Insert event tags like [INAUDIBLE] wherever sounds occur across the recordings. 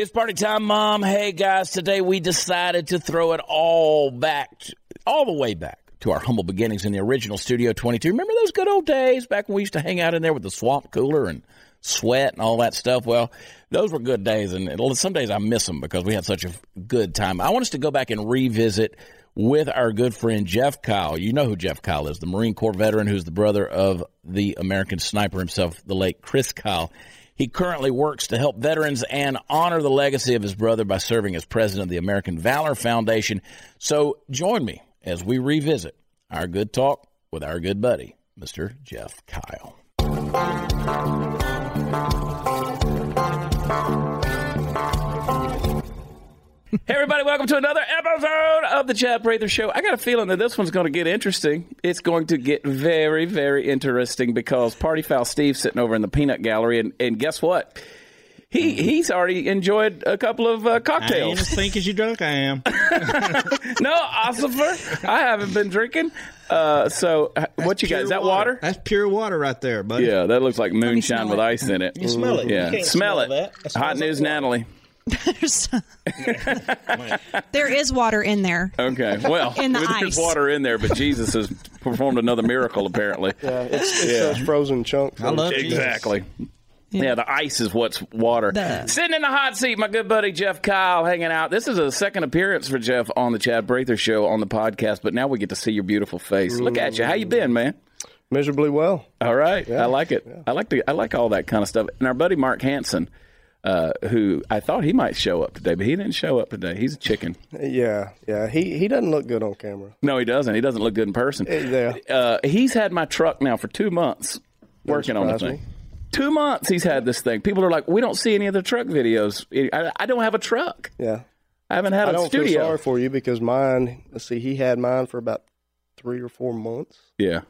It's party time, Mom. Hey, guys, today we decided to throw it all back, all the way back to our humble beginnings in the original Studio 22. Remember those good old days back when we used to hang out in there with the swamp cooler and sweat and all that stuff? Well, those were good days, and some days I miss them because we had such a good time. I want us to go back and revisit with our good friend Jeff Kyle. You know who Jeff Kyle is, the Marine Corps veteran who's the brother of the American sniper himself, the late Chris Kyle. He currently works to help veterans and honor the legacy of his brother by serving as president of the American Valor Foundation. So join me as we revisit our good talk with our good buddy, Mr. Jeff Kyle. Hey, everybody, welcome to another episode of the Chad Prather Show. I got a feeling that this one's going to get interesting. It's going to get very, very interesting because Party Foul Steve's sitting over in the peanut gallery, and, and guess what? He he's already enjoyed a couple of uh, cocktails. I ain't as pink as you drunk I am. [LAUGHS] no, Ossifer, I haven't been drinking. Uh, so, uh, what you got? Is that water. water? That's pure water right there, buddy. Yeah, that looks like moonshine with ice in it. You smell it. Yeah, smell, smell, it. Hot news, like Natalie. There's, [LAUGHS] water in there. Okay, well, [LAUGHS] in the there's ice. water in there, but Jesus has performed another miracle apparently. Yeah, it's, it's yeah. those frozen chunks. I love exactly. Yeah. yeah. the ice is what's water. The. Sitting in the hot seat, my good buddy Jeff Kyle hanging out. This is a second appearance for Jeff on the Chad Prather Show on the podcast, but now we get to see your beautiful face. Look at you. How you been, man? Miserably well. All right, yeah. I like it. Yeah. I like the I like all that kind of stuff. And our buddy Mark Hanson uh, who I thought he might show up today, but he didn't show up today. He's a chicken. Yeah, yeah. He he doesn't look good on camera. No, he doesn't. He doesn't look good in person. Yeah. Uh, he's had my truck now for two months working on the thing. Me. Two months he's had this thing. People are like, we don't see any of the truck videos. I, I don't have a truck. Yeah. I haven't had I a don't studio. feel sorry for you because mine. Let's see, he had mine for about three or four months. Yeah.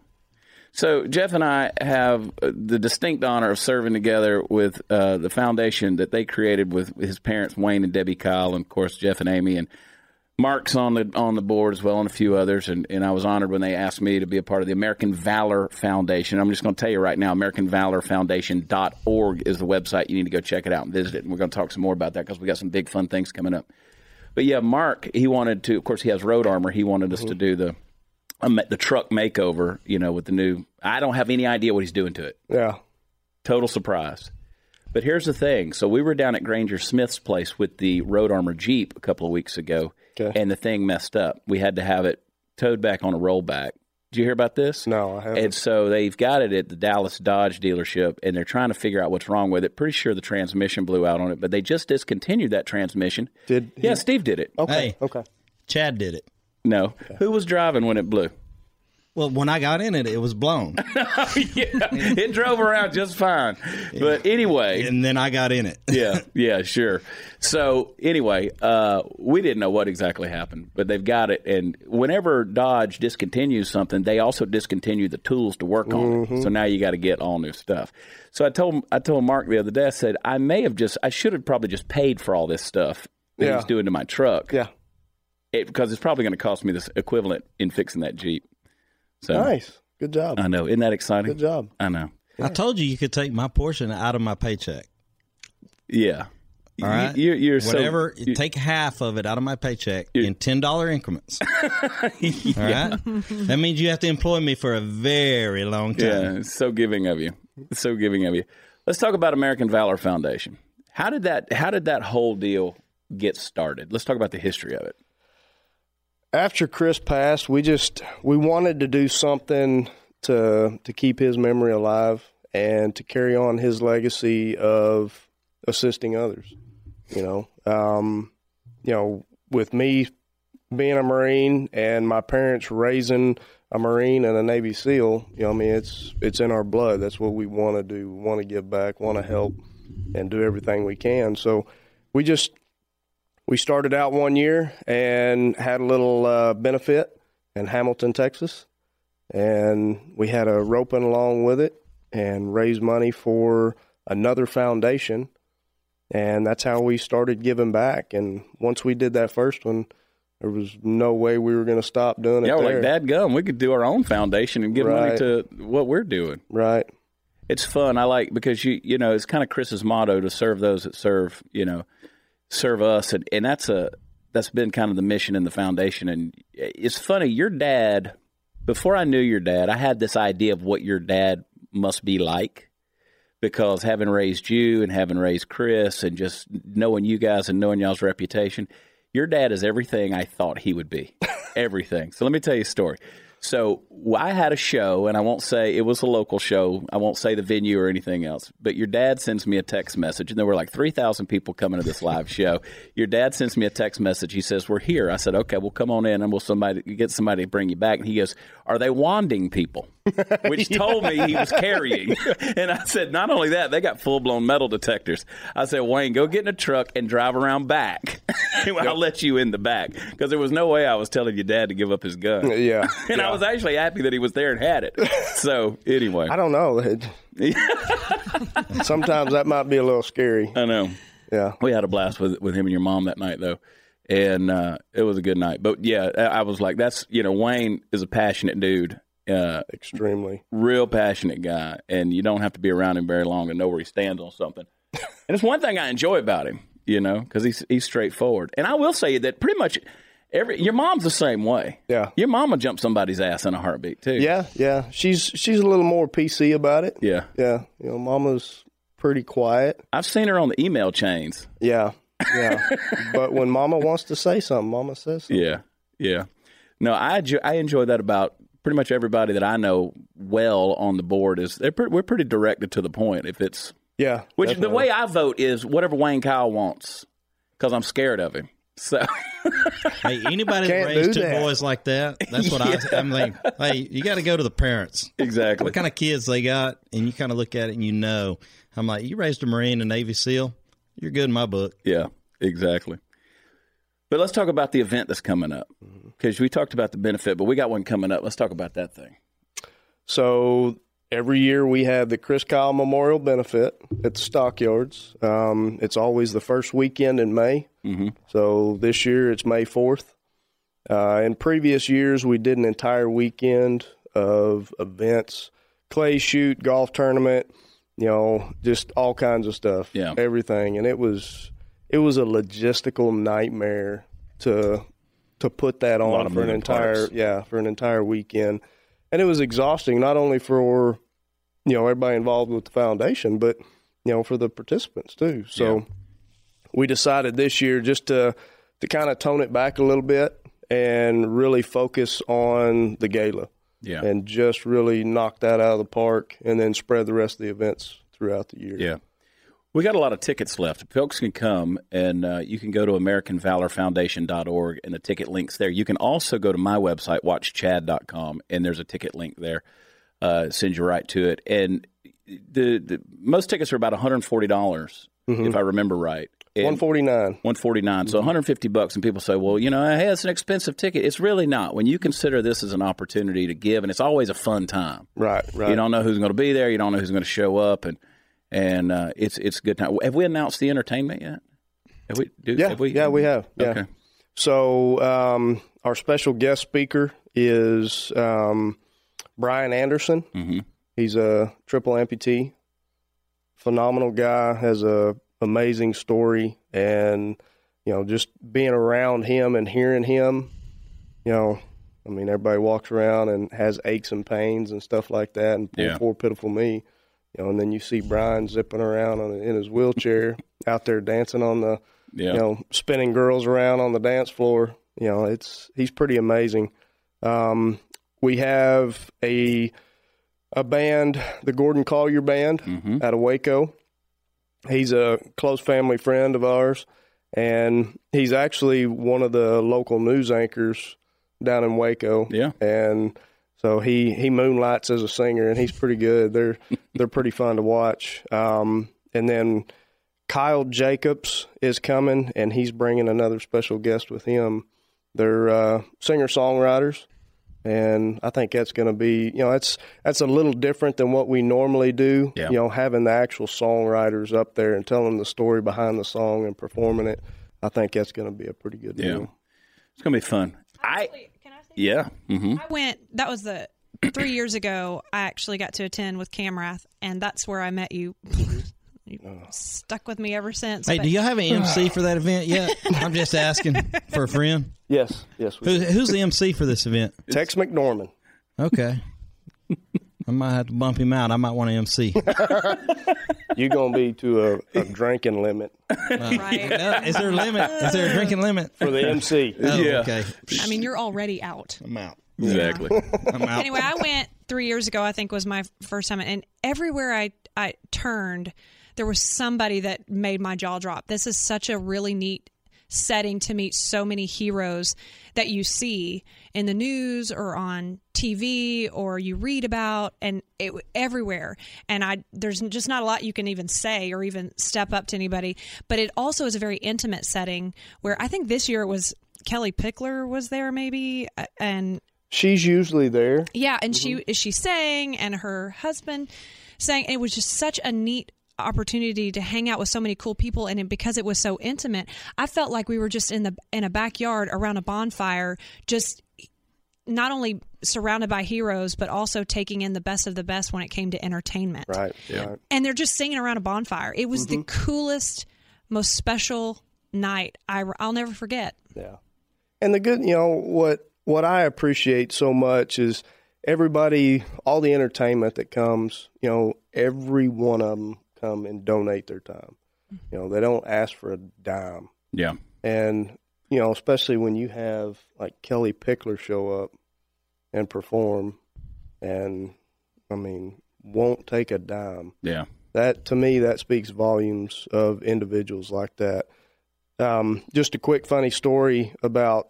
So Jeff and I have the distinct honor of serving together with uh, the foundation that they created with his parents Wayne and Debbie Kyle, and of course Jeff and Amy, and Mark's on the on the board as well, and a few others. And, and I was honored when they asked me to be a part of the American Valor Foundation. I'm just going to tell you right now, AmericanValorFoundation.org is the website. You need to go check it out and visit it. And we're going to talk some more about that because we got some big fun things coming up. But yeah, Mark, he wanted to. Of course, he has road armor. He wanted us mm-hmm. to do the the truck makeover, you know, with the new. I don't have any idea what he's doing to it. Yeah. Total surprise. But here's the thing. So we were down at Granger Smith's place with the Road Armor Jeep a couple of weeks ago, okay. and the thing messed up. We had to have it towed back on a rollback. Did you hear about this? No, I haven't. And so they've got it at the Dallas Dodge dealership, and they're trying to figure out what's wrong with it. Pretty sure the transmission blew out on it, but they just discontinued that transmission. Did he? yeah? Steve did it. Okay, hey, okay. Chad did it. No. Who was driving when it blew? Well, when I got in it, it was blown. [LAUGHS] yeah, it drove around just fine. But anyway, and then I got in it. [LAUGHS] yeah, yeah, sure. So anyway, uh, we didn't know what exactly happened, but they've got it. And whenever Dodge discontinues something, they also discontinue the tools to work on mm-hmm. it. So now you got to get all new stuff. So I told I told Mark the other day. I said I may have just I should have probably just paid for all this stuff that yeah. he's doing to my truck. Yeah it, because it's probably going to cost me this equivalent in fixing that Jeep. So nice, good job. I know, isn't that exciting? Good job. I know. Yeah. I told you you could take my portion out of my paycheck. Yeah. All right. You, you're Whatever. So, you, take half of it out of my paycheck in ten dollar increments. [LAUGHS] yeah. All right. That means you have to employ me for a very long time. Yeah. So giving of you. So giving of you. Let's talk about American Valor Foundation. How did that? How did that whole deal get started? Let's talk about the history of it after Chris passed, we just we wanted to do something to to keep his memory alive and to carry on his legacy of assisting others. You know, um, you know, with me being a Marine and my parents raising a Marine and a Navy SEAL, you know, I mean, it's it's in our blood. That's what we want to do. We want to give back, want to help, and do everything we can. So we just we started out one year and had a little uh, benefit in Hamilton, Texas, and we had a roping along with it and raised money for another foundation, and that's how we started giving back. And once we did that first one, there was no way we were going to stop doing it. Yeah, like Dad gum, we could do our own foundation and give right. money to what we're doing. Right. It's fun. I like because you you know it's kind of Chris's motto to serve those that serve. You know serve us, and, and that's a that's been kind of the mission and the foundation. And it's funny, your dad. Before I knew your dad, I had this idea of what your dad must be like because having raised you and having raised Chris and just knowing you guys and knowing y'all's reputation, your dad is everything I thought he would be. [LAUGHS] everything. So let me tell you a story. So I had a show, and I won't say it was a local show. I won't say the venue or anything else. But your dad sends me a text message, and there were like three thousand people coming to this live [LAUGHS] show. Your dad sends me a text message. He says, "We're here." I said, "Okay, well, come on in, and we'll somebody get somebody to bring you back." And he goes, "Are they wanding people?" [LAUGHS] Which told me he was carrying. and I said, "Not only that, they got full blown metal detectors." I said, "Wayne, go get in a truck and drive around back. [LAUGHS] I'll let you in the back because there was no way I was telling your dad to give up his gun." Yeah, [LAUGHS] and yeah. I was actually happy that he was there and had it. So anyway, I don't know. Sometimes that might be a little scary. I know. Yeah, we had a blast with with him and your mom that night though, and uh, it was a good night. But yeah, I was like, that's you know, Wayne is a passionate dude. Uh, extremely real passionate guy, and you don't have to be around him very long to know where he stands on something. [LAUGHS] and it's one thing I enjoy about him, you know, because he's he's straightforward. And I will say that pretty much every your mom's the same way. Yeah, your mama will jump somebody's ass in a heartbeat too. Yeah, yeah. She's she's a little more PC about it. Yeah, yeah. You know, Mama's pretty quiet. I've seen her on the email chains. Yeah, yeah. [LAUGHS] but when Mama wants to say something, Mama says something. Yeah, yeah. No, I I enjoy that about pretty much everybody that I know well on the board is they're pretty, we're pretty directed to the point. If it's yeah, which definitely. the way I vote is whatever Wayne Kyle wants because I'm scared of him. So, [LAUGHS] hey, anybody that raised two that. boys like that, that's what [LAUGHS] yeah. I, I'm like. Hey, you got to go to the parents. Exactly. What kind of kids they got, and you kind of look at it and you know. I'm like, you raised a Marine, a Navy SEAL, you're good in my book. Yeah, exactly. But let's talk about the event that's coming up because we talked about the benefit, but we got one coming up. Let's talk about that thing. So every year we have the Chris Kyle Memorial Benefit at the Stockyards. Um, it's always the first weekend in May. Mm-hmm. So this year it's May 4th. Uh, in previous years, we did an entire weekend of events, clay shoot, golf tournament, you know, just all kinds of stuff, yeah, everything, and it was it was a logistical nightmare to to put that on for an entire parts. yeah for an entire weekend, and it was exhausting not only for you know everybody involved with the foundation, but you know for the participants too. So yeah. we decided this year just to to kind of tone it back a little bit and really focus on the gala. Yeah. And just really knock that out of the park and then spread the rest of the events throughout the year. Yeah. We got a lot of tickets left. Folks can come and uh, you can go to AmericanValorFoundation.org and the ticket link's there. You can also go to my website, watchchad.com, and there's a ticket link there. Uh, sends you right to it. And the, the most tickets are about $140, dollars Mm-hmm. if I remember right. And 149. 149 so 150 bucks and people say well you know hey it's an expensive ticket it's really not when you consider this as an opportunity to give and it's always a fun time Right, right. you don't know who's going to be there you don't know who's going to show up and and uh, it's it's a good time have we announced the entertainment yet have we do, yeah, have we, yeah, we have. Yeah. okay So um, our special guest speaker is um, Bryan Anderson. mm-hmm. He's a triple amputee, phenomenal guy, has a amazing story, and you know, just being around him and hearing him, you know, I mean, everybody walks around and has aches and pains and stuff like that, and poor, Yeah. poor pitiful me, you know, and then you see Bryan zipping around on, in his wheelchair out there dancing on the, yeah you know, spinning girls around on the dance floor. You know, it's he's pretty amazing. Um, we have a a band, the Gordon Collier Band, Mhm. out of Waco. He's a close family friend of ours, and he's actually one of the local news anchors down in Waco. yeah And so he he moonlights as a singer, and he's pretty good. They're [LAUGHS] they're pretty fun to watch. Um, and then Kyle Jacobs is coming, and he's bringing another special guest with him. They're uh, singer songwriters, and I think that's going to be you know that's that's a little different than what we normally do. Yeah. You know, having the actual songwriters up there and telling the story behind the song and performing it. I think that's going to be a pretty good Yeah. deal. it's gonna be fun i I say yeah hmm I went. That was the three years ago. I actually got to attend with Camrath, and that's where I met you. stuck with me ever since. Hey, but- do y'all have an [SIGHS] MC for that event yet? I'm just asking for a friend. Yes, yes. We Who, who's the MC for this event? Tex McNorman. Okay. I might have to bump him out. I might want to MC. [LAUGHS] You're gonna be to a, a drinking limit [LAUGHS] right? Is there a limit? Is there a drinking limit? for the MC. Oh, Yeah. Okay. I mean, you're already out. I'm out. Exactly. I'm out. Anyway, I went three years ago. I think was my first time, and everywhere I I turned, there was somebody that made my jaw drop. This is such a really neat setting to meet so many heroes that you see in the news or on TV or you read about and it everywhere and I there's just not a lot you can even say or even step up to anybody but it also is a very intimate setting where I think this year it was Kellie Pickler was there maybe uh, and She's usually there. yeah, and she is she sang, and her husband sang. It was just such a neat opportunity to hang out with so many cool people, and because it was so intimate, I felt like we were just in the in a backyard around a bonfire, just not only surrounded by heroes, but also taking in the best of the best when it came to entertainment. Right. Right. And they're just singing around a bonfire. It was Mm-hmm. the coolest, most special night. I I'll never forget. Yeah. And the good, you know, what what I appreciate so much is everybody, all the entertainment that comes, you know, every one of them come and donate their time. You know, they don't ask for a dime. Yeah. And, you know, especially when you have like Kellie Pickler show up and perform and I mean, won't take a dime Yeah. that to me that speaks volumes of individuals like that um, just a quick funny story about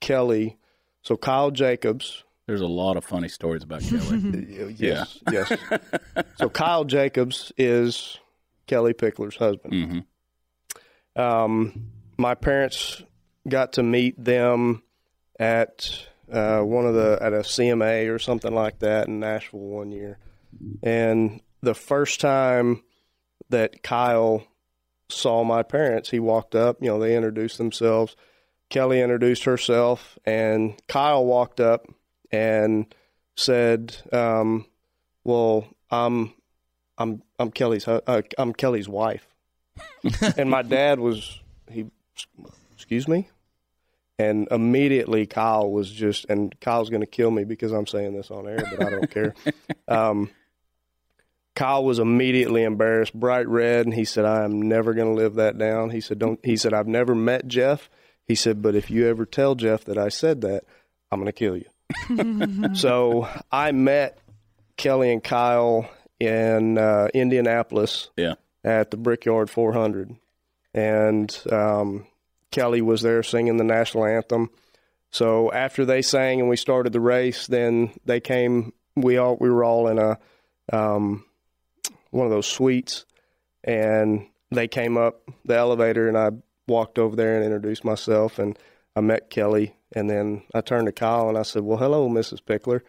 kellie so kyle jacobs There's a lot of funny stories about Kellie. [LAUGHS] yes yes so kyle jacobs is kellie pickler's husband hmm um, my parents got to meet them at uh, one of the at a CMA or something like that in Nashville one year, and the first time that Kyle saw my parents, he walked up. You know, they introduced themselves. Kellie introduced herself, and Kyle walked up and said, um, "Well, I'm, I'm, I'm Kellie's, uh, I'm Kellie's wife." [LAUGHS] and my dad was he excuse me? And immediately kyle was just and kyle's going to kill me because i'm saying this on air but i don't care. [LAUGHS] Um, kyle was immediately embarrassed bright red and he said i am never going to live that down. He said don't he said i've never met jeff. He said but if you ever tell jeff that i said that i'm going to kill you [LAUGHS] so i met kellie and kyle in uh, indianapolis Yeah. at the Brickyard 400, and um, Kellie was there singing the national anthem. So after they sang and we started the race, then they came. We all we were all in a um, one of those suites, and they came up the elevator, and I walked over there and introduced myself, and I met Kellie, and then I turned to Kyle and I said, "Well, hello, Mrs. Pickler,"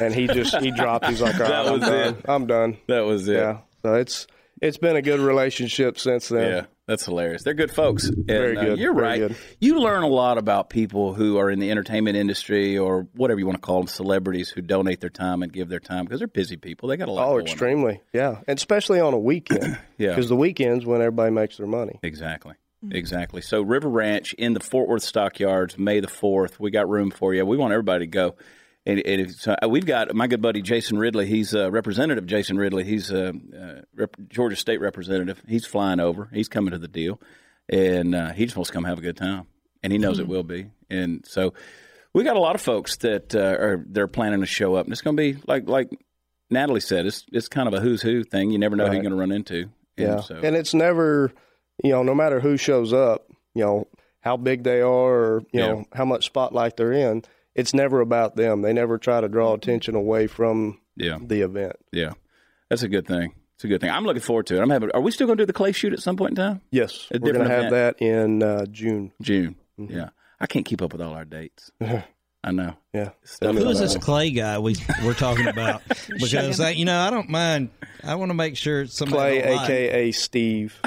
and he just he dropped. He's like, [LAUGHS] "All right, That I'm was done. it. I'm done." That was it. Yeah. So it's it's been a good relationship since then. Yeah, that's hilarious. They're good folks. And, Very uh, good, you're very right. good. You learn a lot about people who are in the entertainment industry or whatever you want to call them, celebrities who donate their time and give their time because they're busy people. They got a lot. Oh, going on. extremely. Yeah. And especially on a weekend. [COUGHS] Yeah. Because the weekends when everybody makes their money. Exactly. Exactly. So River Ranch in the Fort Worth Stockyards, May the fourth. We got room for you. We want everybody to go. And, and if, so uh, we've got my good buddy Jason Ridley. He's uh, Representative Jason Ridley. He's a uh, rep- Georgia State Representative. He's flying over. He's coming to the deal, and uh, he just wants to come have a good time. And he knows it will be. And so we got a lot of folks that uh, are they're planning to show up. And it's going to be like like Natalie said. It's it's kind of a who's who thing. You never know who you're going to run into. And Yeah. So, And it's never, you know, no matter who shows up, you know, how big they are or, you Yeah. know, how much spotlight they're in, it's never about them. They never try to draw attention away from yeah. the event. Yeah, that's a good thing. It's a good thing. I'm looking forward to it. I'm having. Are we still going to do the clay shoot at some point in time? Yes. A we're going to have that in uh, June. June. Mm-hmm. Yeah, I can't keep up with all our dates. [LAUGHS] I know Yeah. Who is this Clay guy we we're talking about? [LAUGHS] Because I, you know, I don't mind. I want to make sure somebody Clay, don't lie. aka Steve.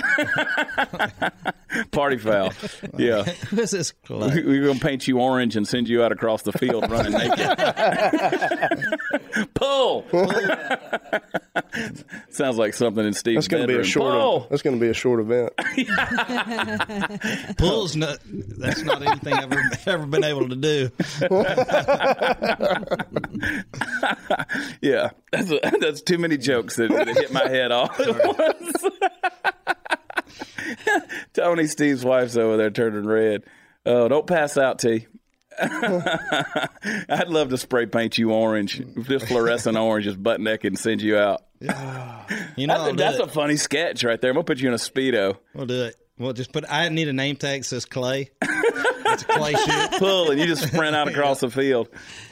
[LAUGHS] Party foul. Yeah. [LAUGHS] Who is this Clay? We- We're going to paint you orange and send you out across the field running naked. Pull. Sounds like something in Steve's That's going to be a short. Pull. That's going to be a short event. Pulls not. That's not anything I've ever, ever been able to do. [LAUGHS] Yeah, that's, a, that's too many jokes that, that hit my head all at once. [LAUGHS] Tony, Steve's wife's over there turning red. Oh, don't pass out, T. [LAUGHS] I'd love to spray paint you orange, just fluorescent orange, just butt naked, and send you out. [SIGHS] You know, a, that's it. a funny sketch right there. I'm gonna put you in a speedo. We'll do it. We'll just put. I need a name tag that says Clay. It's a Clay shoot. [LAUGHS] Pull, and you just sprint out across the field.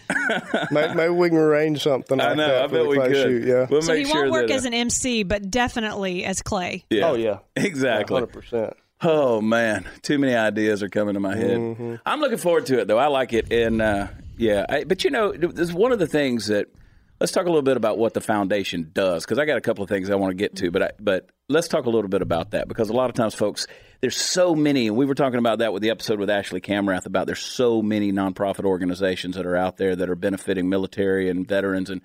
[LAUGHS] maybe, maybe we can arrange something. I like know. that I bet we clay could. Shoot, yeah. We'll So make he sure won't work that, uh, as an MC, but definitely as Clay. yeah. Oh yeah. exactly. Hundred percent. Oh man, too many ideas are coming to my head. Mm-hmm. I'm looking forward to it though. I like it, and uh, yeah. I, but you know, there's one of the things that let's talk a little bit about what the foundation does because I got a couple of things I want to get to, but I, but let's talk a little bit about that because a lot of times, folks, there's so many, and we were talking about that with the episode with Ashley Camrath about there's so many nonprofit organizations that are out there that are benefiting military and veterans and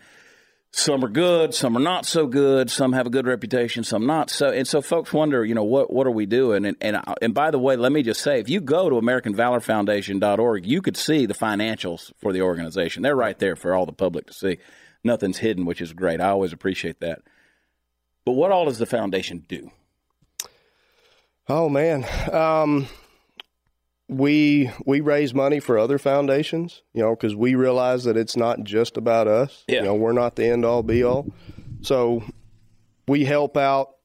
some are good, some are not so good, some have a good reputation, some not. So and so folks wonder, you know, what what are we doing? And and uh, and by the way, let me just say, if you go to AmericanValorFoundation.org, you could see the financials for the organization. They're right there for all the public to see. Nothing's hidden, which is great. I always appreciate that. But what all does the foundation do? Oh man, um, we we raise money for other foundations, you know, because we realize that it's not just about us. Yeah. You know, we're not the end all be all. So we help out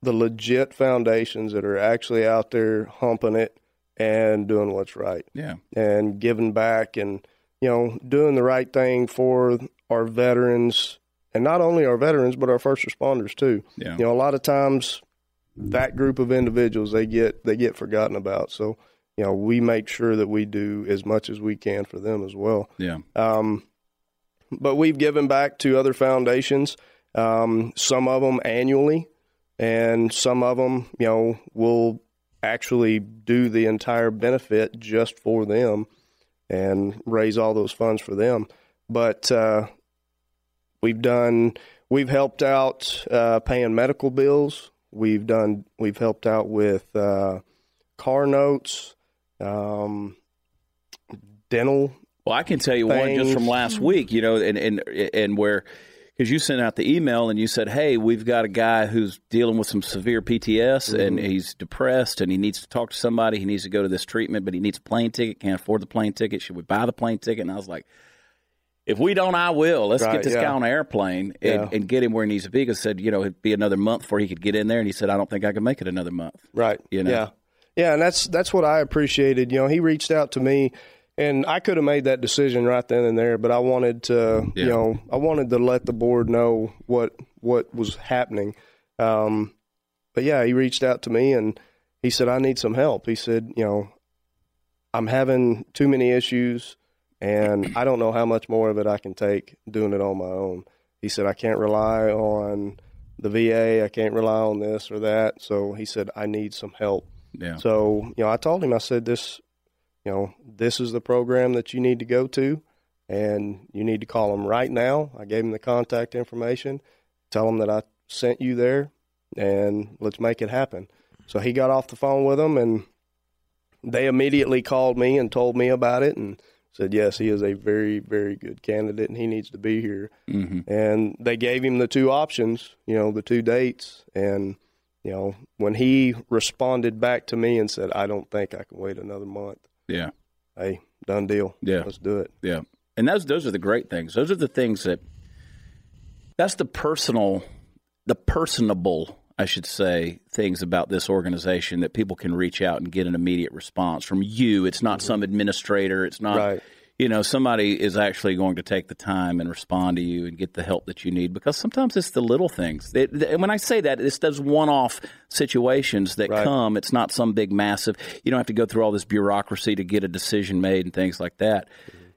the legit foundations that are actually out there humping it and doing what's right Yeah. and giving back and you know doing the right thing for our veterans and not only our veterans but our first responders too. Yeah. You know, a lot of times that group of individuals they get they get forgotten about. So you know, we make sure that we do as much as we can for them as well. Yeah. Um, but we've given back to other foundations, um, some of them annually, and some of them, you know, will actually do the entire benefit just for them and raise all those funds for them. But uh, we've done, we've helped out uh, paying medical bills. We've done, we've helped out with uh, car notes, um, dental Well, I can tell you one just from last week, you know, and and and where because you sent out the email and you said, "Hey, we've got a guy who's dealing with some severe PTS and he's depressed and he needs to talk to somebody. He needs to go to this treatment, but he needs a plane ticket. Can't afford the plane ticket. Should we buy the plane ticket?" And I was like. If we don't, I will. Let's Right, get this yeah. guy on an airplane and, Yeah. and get him where he needs to be. Because said, you know, it'd be another month before he could get in there. And he said, I don't think I can make it another month. Right. You know? Yeah. Yeah, and that's that's what I appreciated. You know, he reached out to me and I could have made that decision right then and there, but I wanted to, Yeah. you know, I wanted to let the board know what what was happening. Um, but yeah, he reached out to me and he said I need some help. He said, you know, I'm having too many issues and I don't know how much more of it I can take doing it on my own. He said I can't rely on the VA, I can't rely on this or that. So he said I need some help. Yeah. So, you know, I told him I said this, you know, this is the program that you need to go to and you need to call them right now. I gave him the contact information. Tell them that I sent you there and let's make it happen. So he got off the phone with them and they immediately called me and told me about it and said yes, he is a very very good candidate and he needs to be here. hmm And they gave him the two options, you know, the two dates and you know, when he responded back to me and said, "I don't think I can wait another month." Yeah. Hey, done deal. Yeah. let's do it. Yeah. And those those are the great things. Those are the things that that's the personal the personable, I should say, things about this organization that people can reach out and get an immediate response from you. It's not some administrator, it's not Right. you know, somebody is actually going to take the time and respond to you and get the help that you need because sometimes it's the little things. It, and when I say that, it's those one off situations that Right. come. It's not some big, massive, you don't have to go through all this bureaucracy to get a decision made and things like that.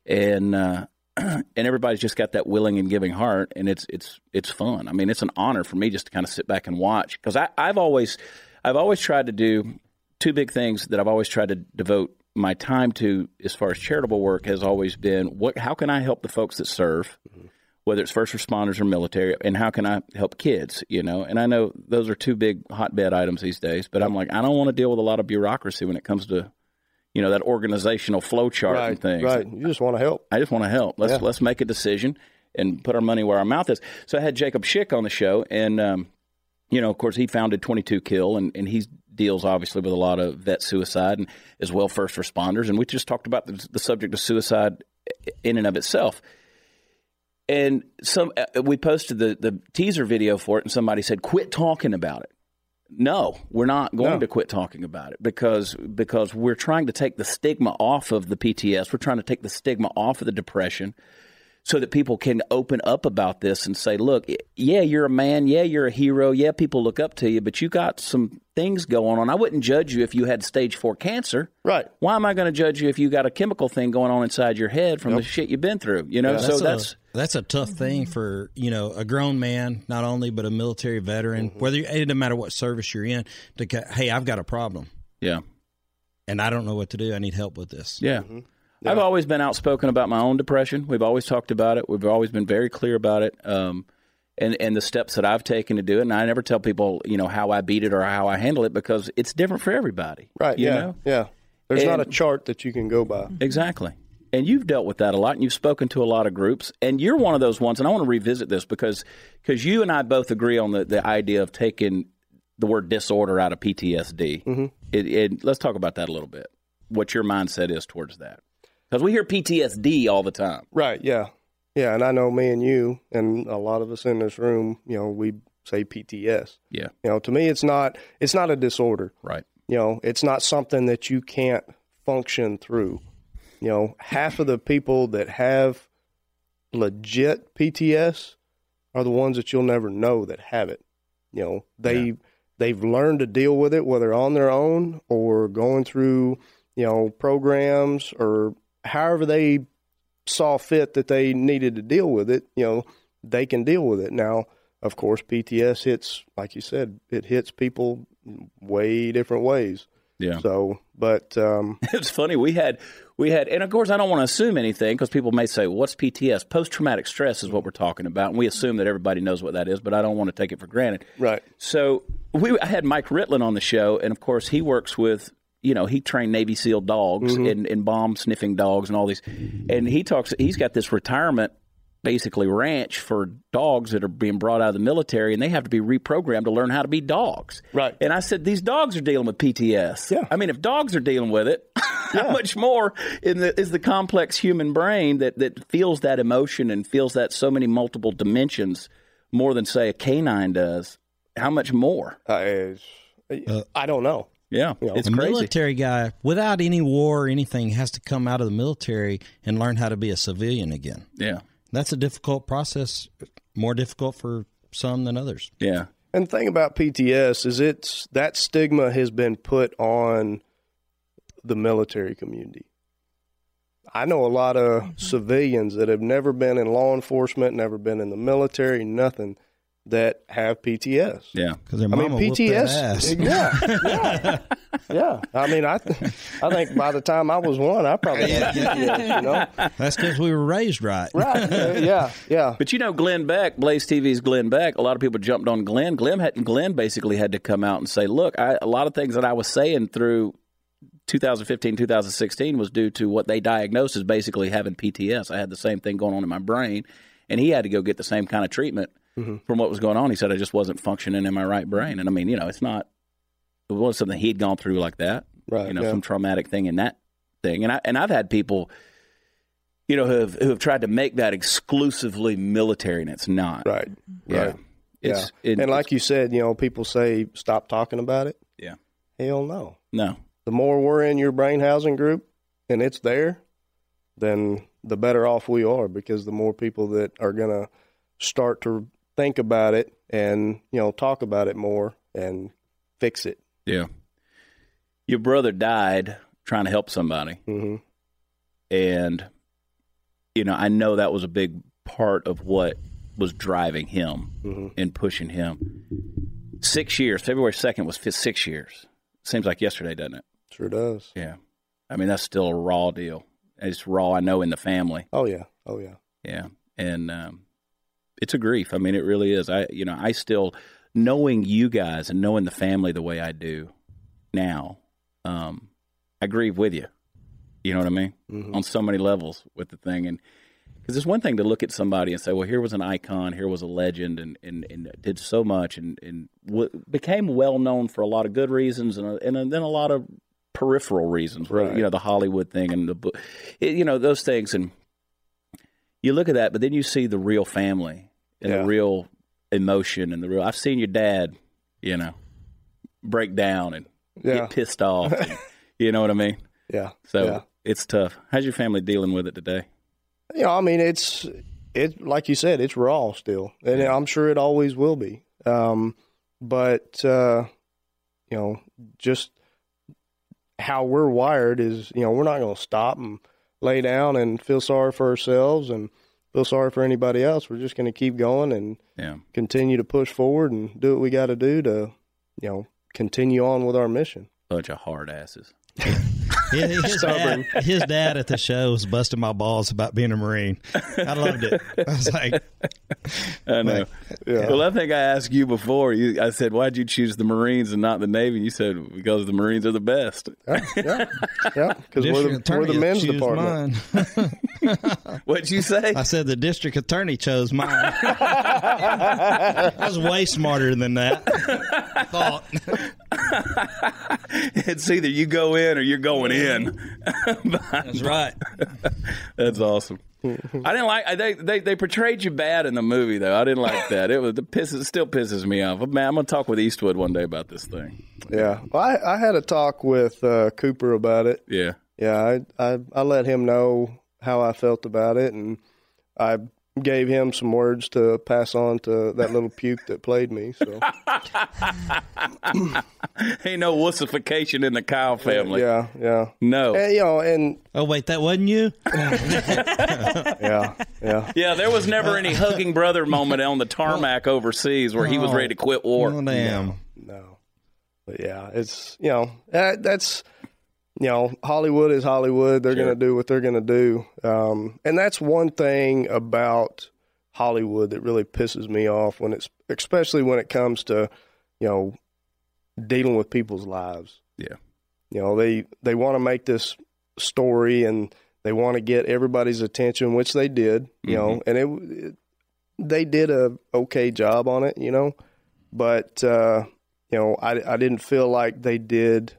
and uh, [CLEARS THROAT] and everybody's just got that willing and giving heart, and it's it's it's fun. I mean, it's an honor for me just to kind of sit back and watch because I've always I've always tried to do two big things that I've always tried to devote my time to as far as charitable work has always been what how can I help the folks that serve mm-hmm. whether it's first responders or military and how can I help kids you know and I know those are two big hotbed items these days but I'm like I don't want to deal with a lot of bureaucracy when it comes to you know that organizational flow chart right, and things right you just want to help I just want to help let's yeah. let's make a decision and put our money where our mouth is so I had Jacob Schick on the show and um, you know of course he founded 22 kill and, and he's deals obviously with a lot of vet suicide and as well first responders. And we just talked about the, the subject of suicide in and of itself. And some uh, we posted the the teaser video for it, and somebody said, "Quit talking about it." No, we're not going no. to quit talking about it because because we're trying to take the stigma off of the PTS. We're trying to take the stigma off of the depression so that people can open up about this and say, look, yeah, you're a man. Yeah, you're a hero. Yeah, people look up to you, but you got some things going on. I wouldn't judge you if you had stage four cancer. Right. Why am I going to judge you if you got a chemical thing going on inside your head from yep. the shit you've been through? You know, yeah, so that's. A, that's a tough thing for you know a grown man, not only but a military veteran. Mm-hmm. Whether you, it doesn't matter what service you're in. To hey, I've got a problem. Yeah, and I don't know what to do. I need help with this. Yeah, mm-hmm. Yeah. I've always been outspoken about my own depression. We've always talked about it. We've always been very clear about it. Um, and, and the steps that I've taken to do it. And I never tell people, you know, how I beat it or how I handle it because it's different for everybody. Right. yeah. Know? Yeah. There's and, not a chart that you can go by. Exactly. And you've dealt with that a lot and you've spoken to a lot of groups. And you're one of those ones. And I want to revisit this because because you and I both agree on the, the idea of taking the word disorder out of PTSD. Mm-hmm. It, it, let's talk about that a little bit. What your mindset is towards that. Because we hear PTSD all the time. Right, yeah. Yeah, and I know me and you and a lot of us in this room, you know, we say PTS. Yeah. You know, to me it's not it's not a disorder. Right. You know, it's not something that you can't function through. You know, half of the people that have legit PTS are the ones that you'll never know that have it. You know, they yeah. they've learned to deal with it whether on their own or going through, you know, programs or however they saw fit that they needed to deal with it, you know, they can deal with it. Now, of course, PTS hits, like you said, it hits people way different ways. Yeah. So, but um, [LAUGHS] it's funny. We had, we had, and of course, I don't want to assume anything because people may say, well, "What's PTS?" Post traumatic stress is what we're talking about, and we assume that everybody knows what that is, but I don't want to take it for granted. Right. So, we I had Mike Ritland on the show, and of course, he works with you know, he trained Navy SEAL dogs mm-hmm. and, and bomb sniffing dogs and all these. And he talks, he's got this retirement basically ranch for dogs that are being brought out of the military and they have to be reprogrammed to learn how to be dogs. Right. And I said, these dogs are dealing with PTS. Yeah. I mean, if dogs are dealing with it, [LAUGHS] yeah. how much more in the, is the complex human brain that, that feels that emotion and feels that so many multiple dimensions more than, say, a canine does? How much more? Uh, I don't know. Yeah, you know, it's a crazy. military guy without any war or anything has to come out of the military and learn how to be a civilian again. Yeah, that's a difficult process, more difficult for some than others. Yeah, and the thing about PTS is it's that stigma has been put on the military community. I know a lot of mm-hmm. civilians that have never been in law enforcement, never been in the military, nothing that have PTS. Yeah, because their mama I mean, PTS. Yeah, yeah, yeah. I mean, I, th- I think by the time I was one, I probably had PTS. You know, that's because we were raised right. Right. Uh, yeah, yeah. [LAUGHS] But you know, Glenn Beck, Blaze TV's Glenn Beck. A lot of people jumped on Glenn. Glenn had Glenn basically had to come out and say, "Look, I, a lot of things that I was saying through." 2015, 2016 was due to what they diagnosed as basically having PTS. I had the same thing going on in my brain, and he had to go get the same kind of treatment mm-hmm. from what was going on. He said I just wasn't functioning in my right brain, and I mean, you know, it's not it was something he'd gone through like that, right? You know, yeah. some traumatic thing in that thing, and I and I've had people, you know, who have who have tried to make that exclusively military, and it's not, right? Yeah. Right. It's, yeah. It, and like you said, you know, people say stop talking about it. Yeah. Hell no. No. The more we're in your brain housing group and it's there, then the better off we are because the more people that are going to start to think about it and you know talk about it more and fix it. Yeah. Your brother died trying to help somebody, mm-hmm. and you know, I know that was a big part of what was driving him mm-hmm. and pushing him. Six years. February second was six years. Seems like yesterday, doesn't it? Sure does. Yeah. I mean, that's still a raw deal. It's raw. I know in the family. Oh yeah. Oh yeah. Yeah, and um, it's a grief. I mean, it really is. I, you know, I still knowing you guys and knowing the family the way I do now. Um, I grieve with you. You know what I mean? Mm-hmm. On so many levels with the thing, and because it's one thing to look at somebody and say, "Well, here was an icon, here was a legend, and and, and did so much, and and w- became well known for a lot of good reasons, and and then a lot of peripheral reasons, right. you know, the Hollywood thing and the, you know, those things, and you look at that, but then you see the real family and yeah. the real emotion and the real. I've seen your dad, you know, break down and yeah. get pissed off. and, [LAUGHS] you know what I mean? Yeah. So yeah. it's tough. How's your family dealing with it today? You know, I mean, it's it like you said, it's raw still, and. I'm sure it always will be. Um, but uh, you know, just how we're wired is, you know, we're not going to stop and lay down and feel sorry for ourselves and feel sorry for anybody else. We're just going to keep going and yeah. continue to push forward and do what we got to do to, you know, continue on with our mission. Bunch of hard asses. [LAUGHS] [LAUGHS] his, dad, his dad at the show was busting my balls about being a Marine. I loved it. I was like, I know. Like, yeah. Well, I think I asked you before. You, I said, "Why'd you choose the Marines and not the Navy?" And you said, "Because the Marines are the best." [LAUGHS] Yeah, yeah, yeah. Because we're the, we're the men's department. [LAUGHS] What'd you say? I said the district attorney chose mine. I was way smarter than that. I thought. [LAUGHS] it's either you go in or you're going in. [LAUGHS] That's right. [LAUGHS] That's awesome. I didn't like they, they they portrayed you bad in the movie though. I didn't like that. It was the piss pisses still pisses me off. Man, I'm gonna talk with Eastwood one day about this thing. Yeah, well, I I had a talk with uh, Cooper about it. Yeah, yeah. I, I I let him know how I felt about it, and I gave him some words to pass on to that little puke that played me. So [LAUGHS] ain't no wussification in the Kyle family. Yeah, yeah, no. And, you know, and oh wait, that wasn't you. [LAUGHS] yeah, yeah, yeah. There was never any hugging brother moment on the tarmac overseas where he was ready to quit war. Oh, damn. No, no. But yeah, it's you know that, that's you know, Hollywood is Hollywood. They're sure. going to do what they're going to do. Um, and that's one thing about Hollywood that really pisses me off when it's, especially when it comes to, you know, dealing with people's lives. Yeah. You know, they, they want to make this story and they want to get everybody's attention, which they did, you mm-hmm. know, and it, it, they did a okay job on it, you know, but, uh, you know, I, I didn't feel like they did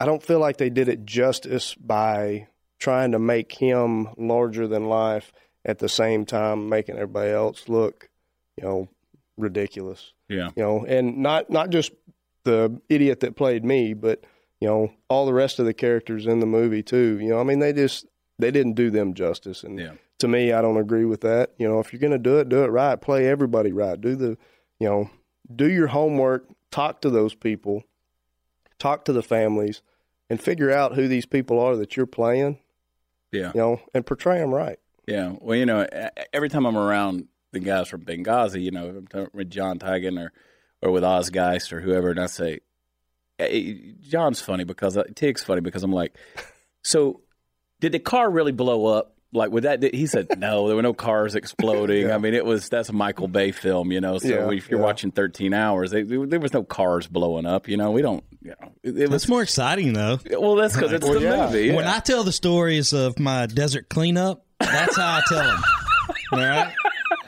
I don't feel like they did it justice by trying to make him larger than life at the same time making everybody else look, you know, ridiculous. Yeah. You know, and not not just the idiot that played me, but you know, all the rest of the characters in the movie too. You know, I mean they just they didn't do them justice and yeah. to me I don't agree with that. You know, if you're going to do it, do it right. Play everybody right. Do the, you know, do your homework, talk to those people talk to the families, and figure out who these people are that you're playing. Yeah. You know, and portray them right. Yeah. Well, you know, every time I'm around the guys from Benghazi, you know, with John Tiegen or, or with Oz Geist or whoever, and I say, hey, John's funny because, uh, Tig's funny because I'm like, so did the car really blow up? Like with that he said no there were no cars exploding yeah. i mean it was that's a michael bay film you know so yeah, if you're yeah. watching 13 hours they, there was no cars blowing up you know we don't you know it, it was more exciting though well that's because it's well, the movie when i tell the stories of my desert cleanup that's how i tell them all right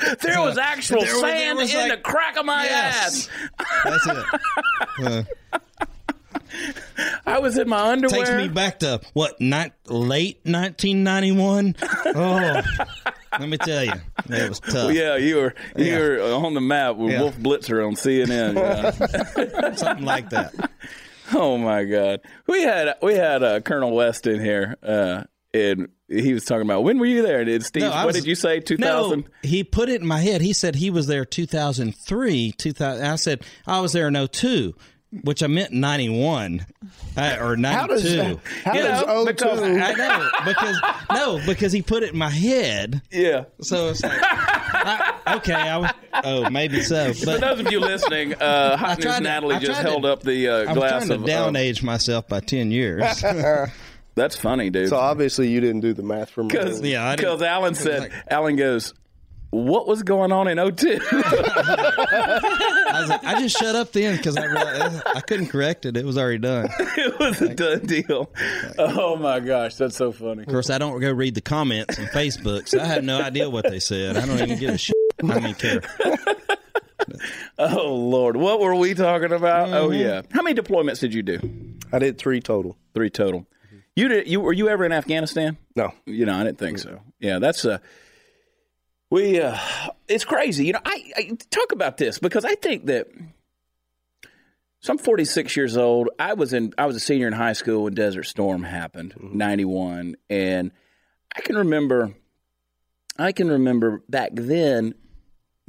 [LAUGHS] there so, was actual there sand was, was in like, the crack of my yes. ass. That's it. [LAUGHS] Uh, I was in my underwear. Takes me back to what? Not late 1991. Oh, let me tell you, it was tough. Well, yeah, you were you yeah. were on the map with yeah. Wolf Blitzer on CNN, [LAUGHS] something like that. Oh my God, we had we had uh, Colonel West in here, uh, and he was talking about when were you there? Did Steve? No, what was, did you say? Two thousand? No, he put it in my head. He said he was there two thousand three. Two thousand. I said I was there in 02. Which I meant 91 uh, or 92. How does how You does know, because- I know because no, because he put it in my head. Yeah. So it's like, I, okay, I was, oh maybe so, For those of you listening, uh, Hot News tried to- Natalie just tried to- held up the uh, I'm glass trying to of. down um, age myself by 10 years. [LAUGHS] that's funny, dude. So obviously you didn't do the math for me. Because Yeah, I didn't- Alan said, like- Alan goes, what was going on in 02? [LAUGHS] I was like, I just shut up then because I realized I couldn't correct it. It was already done. It was a done deal. Oh my gosh, that's so funny. Of course, I don't go read the comments on Facebook, so I had no idea what they said. I don't even give a shit. I mean, care. [LAUGHS] Oh Lord, what were we talking about? Oh Mm-hmm. yeah. How many deployments did you do? I did three total. Three total. You did. You were you ever in Afghanistan? No, You know, I didn't think so. Yeah, that's uh we uh it's crazy. You know, I, I talk about this because I think that so I'm 46 years old. I was in I was a senior in high school when Desert Storm happened, 91, and I can remember I can remember back then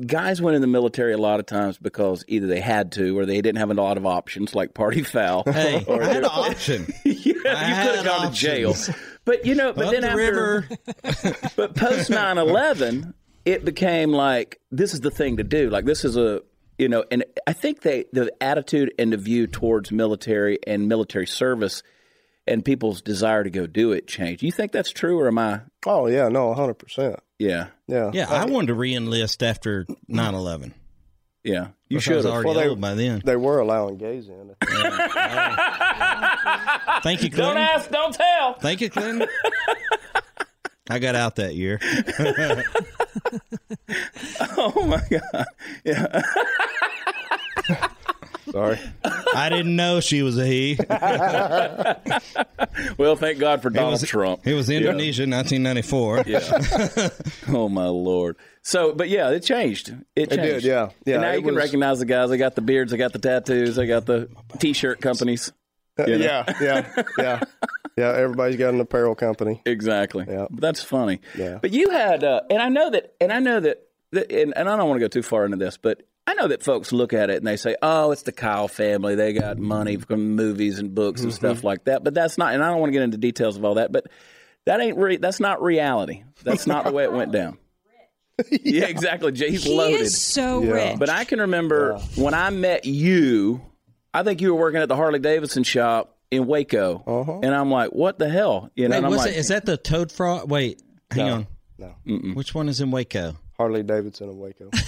guys went in the military a lot of times because either they had to or they didn't have a lot of options like party foul. Hey, [LAUGHS] or I had an option. [LAUGHS] yeah, you could have gone to jail. But you know, but Up then the after, [LAUGHS] but post 9-11, it became like this is the thing to do. Like this is a you know, and I think they the attitude and the view towards military and military service and people's desire to go do it changed. You think that's true, or am I? oh yeah, no, hundred percent. Yeah, Yeah, Yeah, I wanted to re-enlist after 9/11. yeah. You should have. already Well, they- by then. They were allowing gays in. [LAUGHS] Thank you, Clinton. Don't ask, don't tell. Thank you, Clinton. [LAUGHS] I got out that year. [LAUGHS] Oh my god. Yeah. [LAUGHS] Sorry. I didn't know she was a he. [LAUGHS] Well, thank God for Donald was- Trump. It was Indonesia, 1994. Yeah. oh my lord. So, but yeah, it changed. It It did, yeah. Yeah, And now it you can recognize the guys. They got the beards. They got the tattoos. They got the t-shirt companies. [LAUGHS] Uh, Yeah, yeah, yeah, yeah. Everybody's got an apparel company. Exactly. Yeah. But that's funny. Yeah. But you had, uh, and I know that, and I know that, that and, and I don't want to go too far into this, but I know that folks look at it and they say, "Oh, it's the Kyle family. They got money from movies and books and Mm-hmm. stuff like that." But that's not. And I don't want to get into details of all that. But that ain't. Re- that's not reality. That's not the way it went down. [LAUGHS] yeah. exactly. Jay, He's He loaded. is so Yeah. rich. But I can remember when I met you, I think you were working at the Harley Davidson shop in Waco. Uh-huh. And I'm like, what the hell? You know, Hey, and I'm like, it? Is that the Toad Frog? Wait, hang on. No, Which one is in Waco? Harley Davidson in Waco. [LAUGHS] [LAUGHS]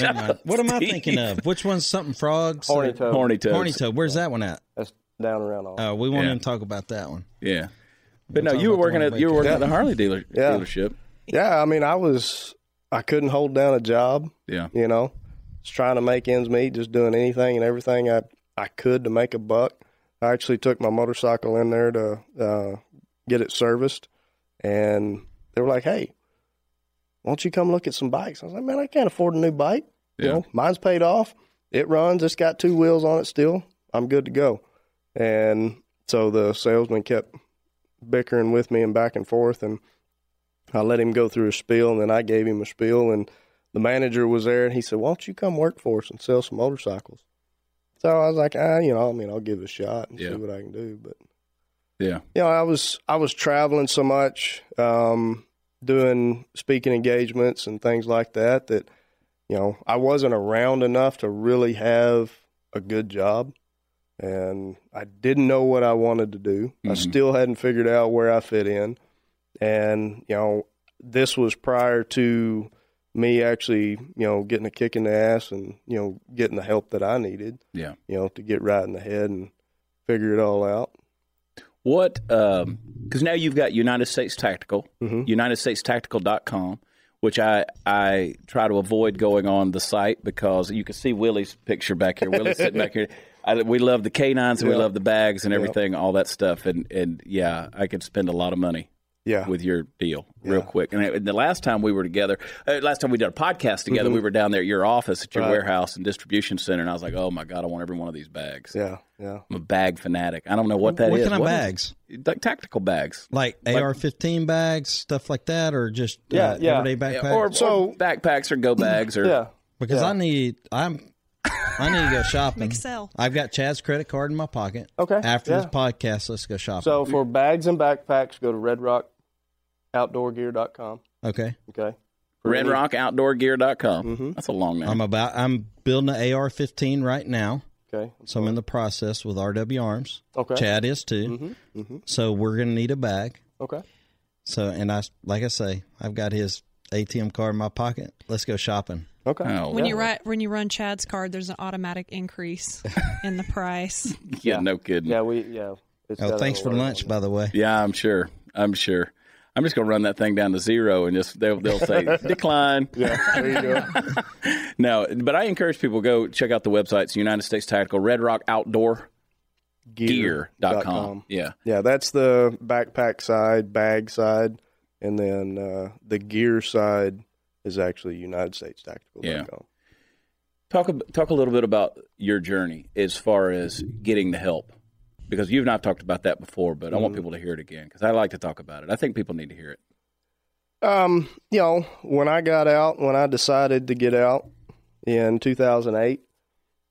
Never mind. What am I thinking of? Which one's something frogs? Horny Toad. horny toads. Horny Toad. Where's that one at? That's down around all. Oh, we won't Yeah. even talk about that one. Yeah. But no, you were working at you were Waco. working at the Harley dealer Yeah. dealership. yeah, I mean, I was, I couldn't hold down a job. Yeah. You know, just trying to make ends meet, just doing anything and everything I I could to make a buck. I actually took my motorcycle in there to uh, get it serviced, and they were like, "Hey, why don't you come look at some bikes?" I was like, "Man, I can't afford a new bike. You know, mine's paid off. It runs. It's got two wheels on it still. I'm good to go." And so the salesman kept bickering with me and back and forth, and I let him go through a spiel, and then I gave him a spiel, and the manager was there, and he said, "Why don't you come work for us and sell some motorcycles?" So I was like, "Ah, you know, I mean, I'll give it a shot and Yeah. see what I can do." But Yeah. you know, I was I was traveling so much, um, doing speaking engagements and things like that that you know I wasn't around enough to really have a good job, and I didn't know what I wanted to do. I Mhm. still hadn't figured out where I fit in, and you know, this was prior to me actually you know getting a kick in the ass and you know getting the help that I needed Yeah. you know to get right in the head and figure it all out. What um because now you've got United States Tactical, Mhm. UnitedStatesTactical.com, which I I try to avoid going on the site because you can see Willie's picture back here. Willie's sitting back here. [LAUGHS] I, we love the canines and we love the bags and everything, all that stuff. And and yeah, I could spend a lot of money Yeah, with your deal real Yeah. quick. And it- the last time we were together, uh, last time we did a podcast together, we were down there at your office at your Mm-hmm. Right. warehouse and distribution center, and I was like, oh my god, I want every one of these bags. yeah, yeah. I'm a bag fanatic. I don't know what that what is. kind of What is- bags? like tactical bags. Like, AR-15 bags, stuff like that, or just uh, Yeah, yeah. everyday backpacks? or, So- or backpacks or go [CLEARS THROAT] bags or Yeah, because yeah. I need. I'm I need to go shopping. McSell. I've got Chad's credit card in my pocket. Okay, After this podcast, let's go shopping. So for bags and backpacks, go to redrockoutdoorgear.com. okay. Okay. For any- RedRockOutdoorGear.com. Mhm. That's a long name. I'm about. I'm building an AR-15 right now, Okay. so I'm in the process with RW Arms. Okay. Chad is too. Mm-hmm. Mm-hmm. So we're gonna need a bag. Okay. So and I, like I say, I've got his ATM card in my pocket. Let's go shopping. Okay. Oh, When Yeah. you run when you run Chad's card, there's an automatic increase [LAUGHS] in the price. yeah, no kidding. Yeah, we yeah. It's Oh, thanks for lunch, by the way. Yeah, I'm sure. I'm sure. I'm just going to run that thing down to zero and just they'll, they'll say [LAUGHS] decline. Yeah, there you go. [LAUGHS] No, but I encourage people go check out the websites United States Tactical Red Rock Outdoor Gear.com. Yeah. Yeah, that's the backpack side, bag side, and then uh, the gear side is actually United States Tactical. Yeah. Talk talk a little bit about your journey as far as getting the help. Because you and I talked about that before, but I want people to hear it again because I like to talk about it. I think people need to hear it. Um, you know, when I got out, when I decided to get out in 2008,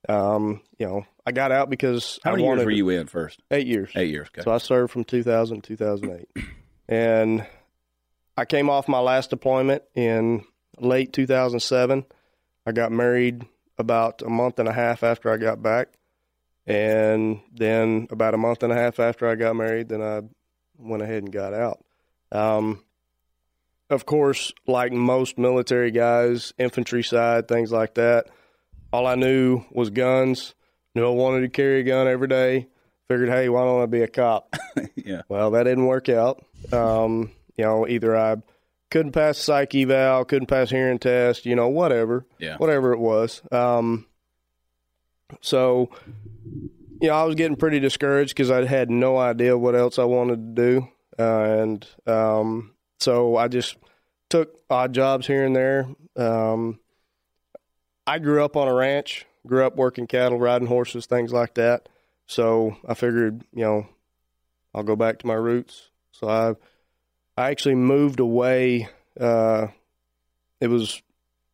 um, you know, I got out because How many I years wanted were you in first? eight years. Eight years. Okay. So I served from 2000 to 2008. and I came off my last deployment in late 2007. I got married about a month and a half after I got back. And then about a month and a half after I got married, then I went ahead and got out. Um, of course, like most military guys, infantry side, things like that, all I knew was guns. Knew I wanted to carry a gun every day figured, hey, why don't I be a cop? [LAUGHS] yeah. Well, that didn't work out. Um, you know, either I couldn't pass psych eval, couldn't pass hearing test, you know, whatever, Yeah. whatever it was. Um, so, you know, I was getting pretty discouraged because I had no idea what else I wanted to do, uh, and um, so I just took odd jobs here and there. Um, I grew up on a ranch, grew up working cattle, riding horses, things like that. So I figured, you know, I'll go back to my roots. So I, I actually moved away. Uh, it was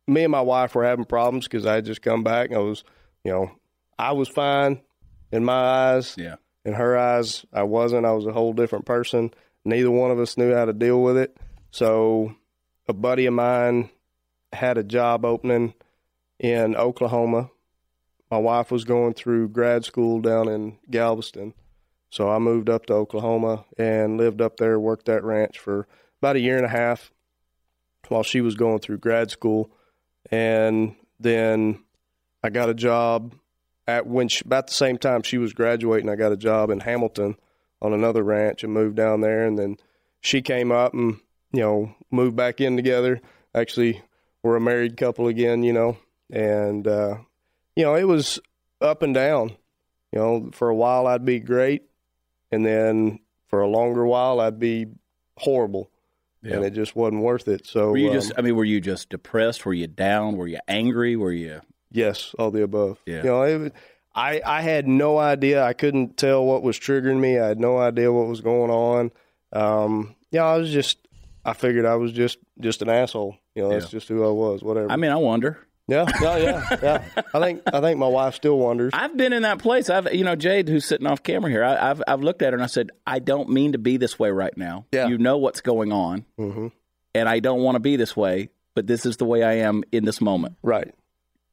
me and my wife were having problems because I had just come back. And I was, you know, I was fine in my eyes. Yeah. In her eyes, I wasn't. I was a whole different person. Neither one of us knew how to deal with it. So a buddy of mine had a job opening in Oklahoma. My wife was going through grad school down in Galveston. So I moved up to Oklahoma and lived up there, worked that ranch for about a year and a half while she was going through grad school. And then I got a job at when she, about the same time she was graduating, I got a job in Hamilton on another ranch and moved down there. And then she came up and, you know, moved back in together. Actually, we're a married couple again, you know, and, uh, you know, it was up and down. You know, for a while I'd be great, and then for a longer while I'd be horrible, Yeah. and it just wasn't worth it. So, Were you um, just? I mean, were you just depressed? Were you down? Were you angry? Were you? Yes, all the above. Yeah. You know, it, I I had no idea. I couldn't tell what was triggering me. I had no idea what was going on. Um, yeah, I was just. I figured I was just just an asshole. You know, that's Yeah. just who I was. Whatever. I mean, I wonder. yeah, yeah, yeah, yeah. [LAUGHS] I think I think my wife still wonders. I've been in that place. I've, you know, Jade, who's sitting off camera here. I, I've, I've looked at her and I said, I don't mean to be this way right now. Yeah. You know what's going on, hmm and I don't want to be this way. But this is the way I am in this moment, Right.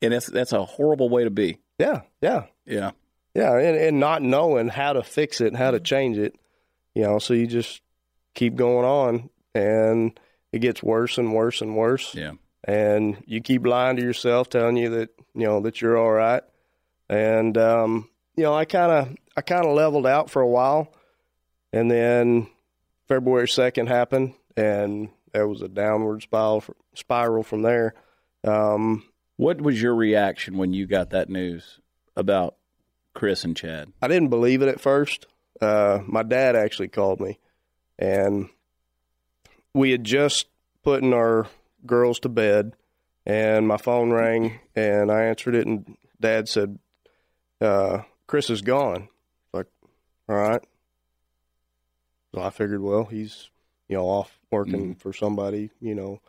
And that's that's a horrible way to be. Yeah. Yeah. Yeah. Yeah, and, and not knowing how to fix it and how to change it, you know, so you just keep going on and it gets worse and worse and worse. Yeah. And you keep lying to yourself, telling you that, you know, that you're all right. And um, you know, I kinda I kinda leveled out for a while and then February second happened and there was a downward spiral spiral from there. Um, What was your reaction when you got that news about Chris and Chad? I didn't believe it at first. Uh, my dad actually called me, and we had just putting our girls to bed, and my phone rang, and I answered it, and Dad said, uh, "Chris is gone." Like, all right. So I figured, well, he's you know off working for somebody, you know,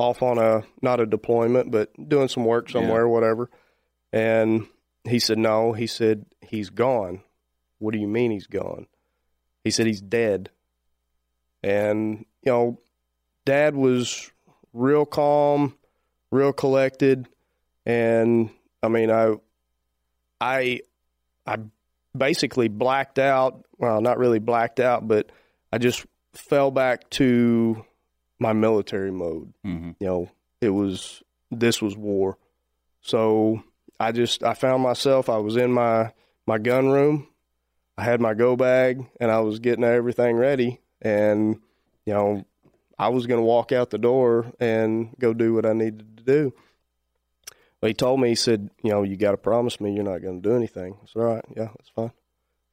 off on a not a deployment, but doing some work somewhere, whatever. And he said, No. He said, He's gone. What do you mean he's gone? He said, He's dead. And, you know, dad was real calm, real collected. And I mean, I, I, I basically blacked out. Well, not really blacked out, but I just fell back to my military mode. Mm-hmm. You know, it was this was war. So I just I found myself I was in my my gun room. I had my go bag and I was getting everything ready and you know I was going to walk out the door and go do what I needed to do. But he told me he said, you know, you got to promise me you're not going to do anything. I said, all right, yeah, that's fine.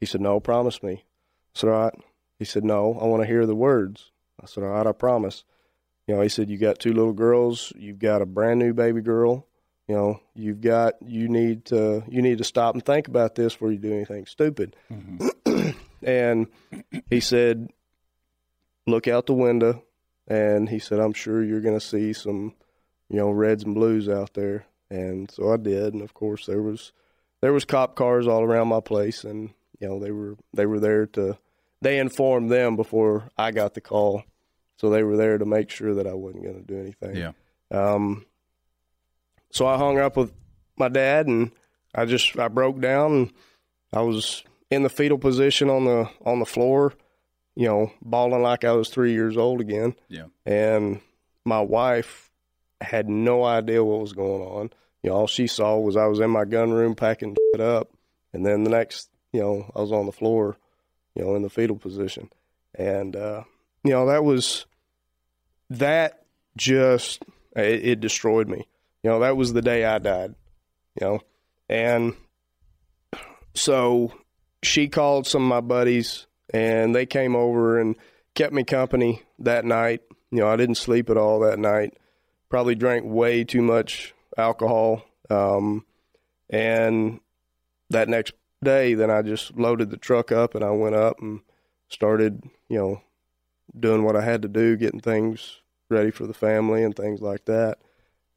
He said, no, promise me. I said, all right. He said, no, I want to hear the words. I said, all right, I promise. You know, he said, you got two little girls. You've got a brand new baby girl. You know, you've got, you need to, you need to stop and think about this before you do anything stupid. Mm-hmm. [CLEARS THROAT] and he said, look out the window. And he said, I'm sure you're going to see some, you know, reds and blues out there. And so I did. And of course there was, there was cop cars all around my place and, you know, they were, they were there to, they informed them before I got the call. So they were there to make sure that I wasn't going to do anything. Yeah. Um, so I hung up with my dad and I just I broke down and I was in the fetal position on the on the floor, you know, bawling like I was three years old again. Yeah. And my wife had no idea what was going on. You know, all she saw was I was in my gun room packing it up, and then the next, you know, I was on the floor, you know, in the fetal position, and uh, you know that was that just it, it destroyed me. You know, that was the day I died. You know, and so she called some of my buddies, and they came over and kept me company that night. You know, I didn't sleep at all that night. Probably drank way too much alcohol. Um, and that next day, then I just loaded the truck up and I went up and started, you know, doing what I had to do, getting things ready for the family and things like that.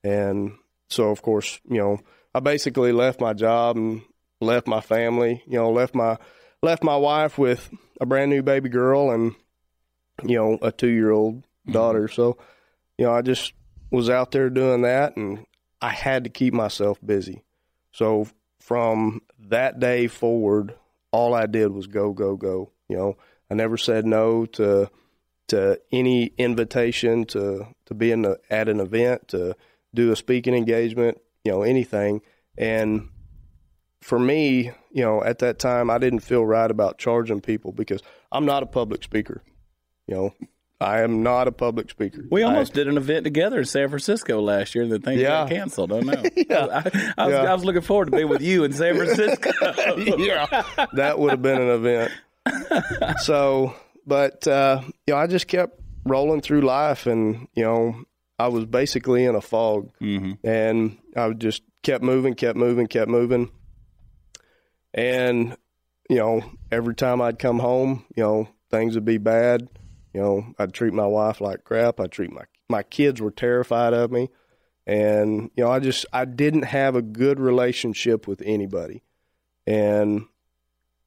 And so, of course, you know, I basically left my job and left my family, you know, left my left my wife with a brand new baby girl and you know, a 2-year-old daughter. Mm-hmm. So, you know, I just was out there doing that and I had to keep myself busy. So, from that day forward, all I did was go go go, you know. I never said no to to any invitation to to be in the, at an event to do a speaking engagement, you know, anything. And for me, you know, at that time, I didn't feel right about charging people because I'm not a public speaker. You know, I am not a public speaker. We almost I, did an event together in San Francisco last year, and the thing yeah. got canceled. I know. [LAUGHS] yeah. I, I, was, yeah. I, was, looking forward to being with you in San Francisco. [LAUGHS] yeah, that would have been an event. so, but uh, you know, I just kept rolling through life, and you know, I was basically in a fog, mm-hmm. and I just kept moving, kept moving, kept moving, and you know, every time I'd come home, you know, things would be bad. You know, I'd treat my wife like crap. I treat my my kids were terrified of me, and you know, I just I didn't have a good relationship with anybody, and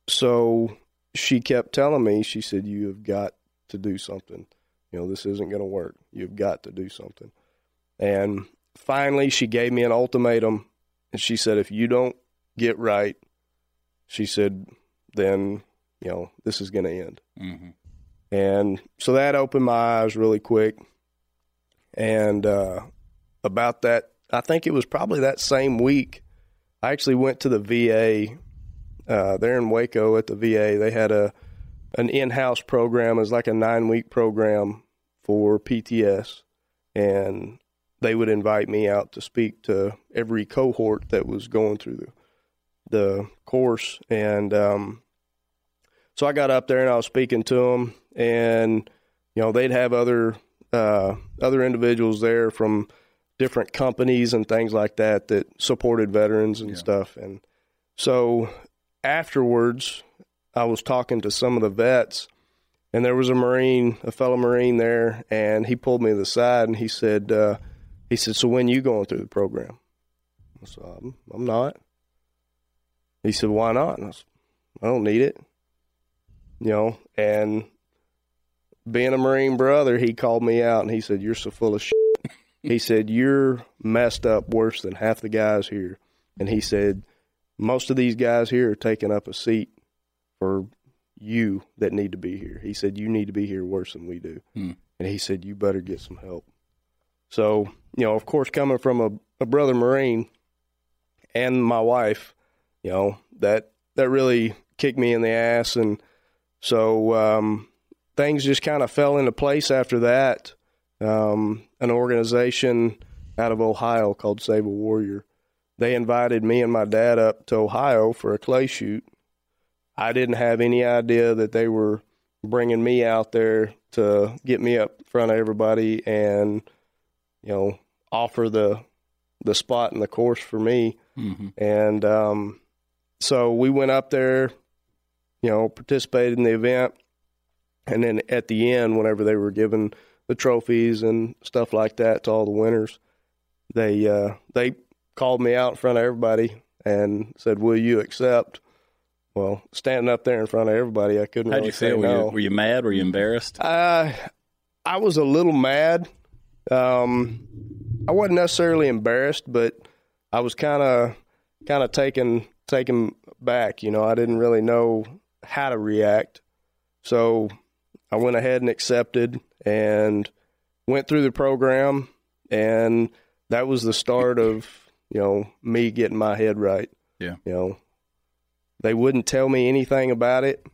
so she kept telling me. She said, "You have got to do something." you know, this isn't going to work. You've got to do something. And finally, she gave me an ultimatum. And she said, if you don't get right, she said, then, you know, this is going to end. Mm-hmm. And so that opened my eyes really quick. And uh, about that, I think it was probably that same week, I actually went to the VA. Uh, there in Waco at the VA, they had a an in-house program. It was like a nine-week program for PTS, and they would invite me out to speak to every cohort that was going through the the course, and um, so I got up there and I was speaking to them, and you know they'd have other uh, other individuals there from different companies and things like that that supported veterans and yeah. stuff, and so afterwards I was talking to some of the vets and there was a Marine, a fellow Marine there, and he pulled me to the side and he said, uh, he said, so when you going through the program? I said, I'm, I'm not. He said, why not? I, said, I don't need it. You know, and being a Marine brother, he called me out and he said, You're so full of shit. he said, You're messed up worse than half the guys here. And he said, Most of these guys here are taking up a seat for you that need to be here. He said, You need to be here worse than we do. Hmm. And he said, You better get some help. So, you know, of course, coming from a, a brother Marine and my wife, you know, that that really kicked me in the ass. And so, um, things just kind of fell into place after that. Um, an organization out of Ohio called Save a Warrior. They invited me and my dad up to Ohio for a clay shoot. I didn't have any idea that they were bringing me out there to get me up in front of everybody and you know offer the the spot in the course for me. Mm-hmm. And um, so we went up there, you know, participated in the event. And then at the end, whenever they were giving the trophies and stuff like that to all the winners, they uh, they called me out in front of everybody and said, "Will you accept?" Well, standing up there in front of everybody, I couldn't. How'd really you feel? Were, no. you, were you mad? Were you embarrassed? Uh, I was a little mad. Um, I wasn't necessarily embarrassed, but I was kind of kind of taken taken back. You know, I didn't really know how to react, so I went ahead and accepted and went through the program, and that was the start of you know me getting my head right. Yeah, you know, they wouldn't tell me anything about it.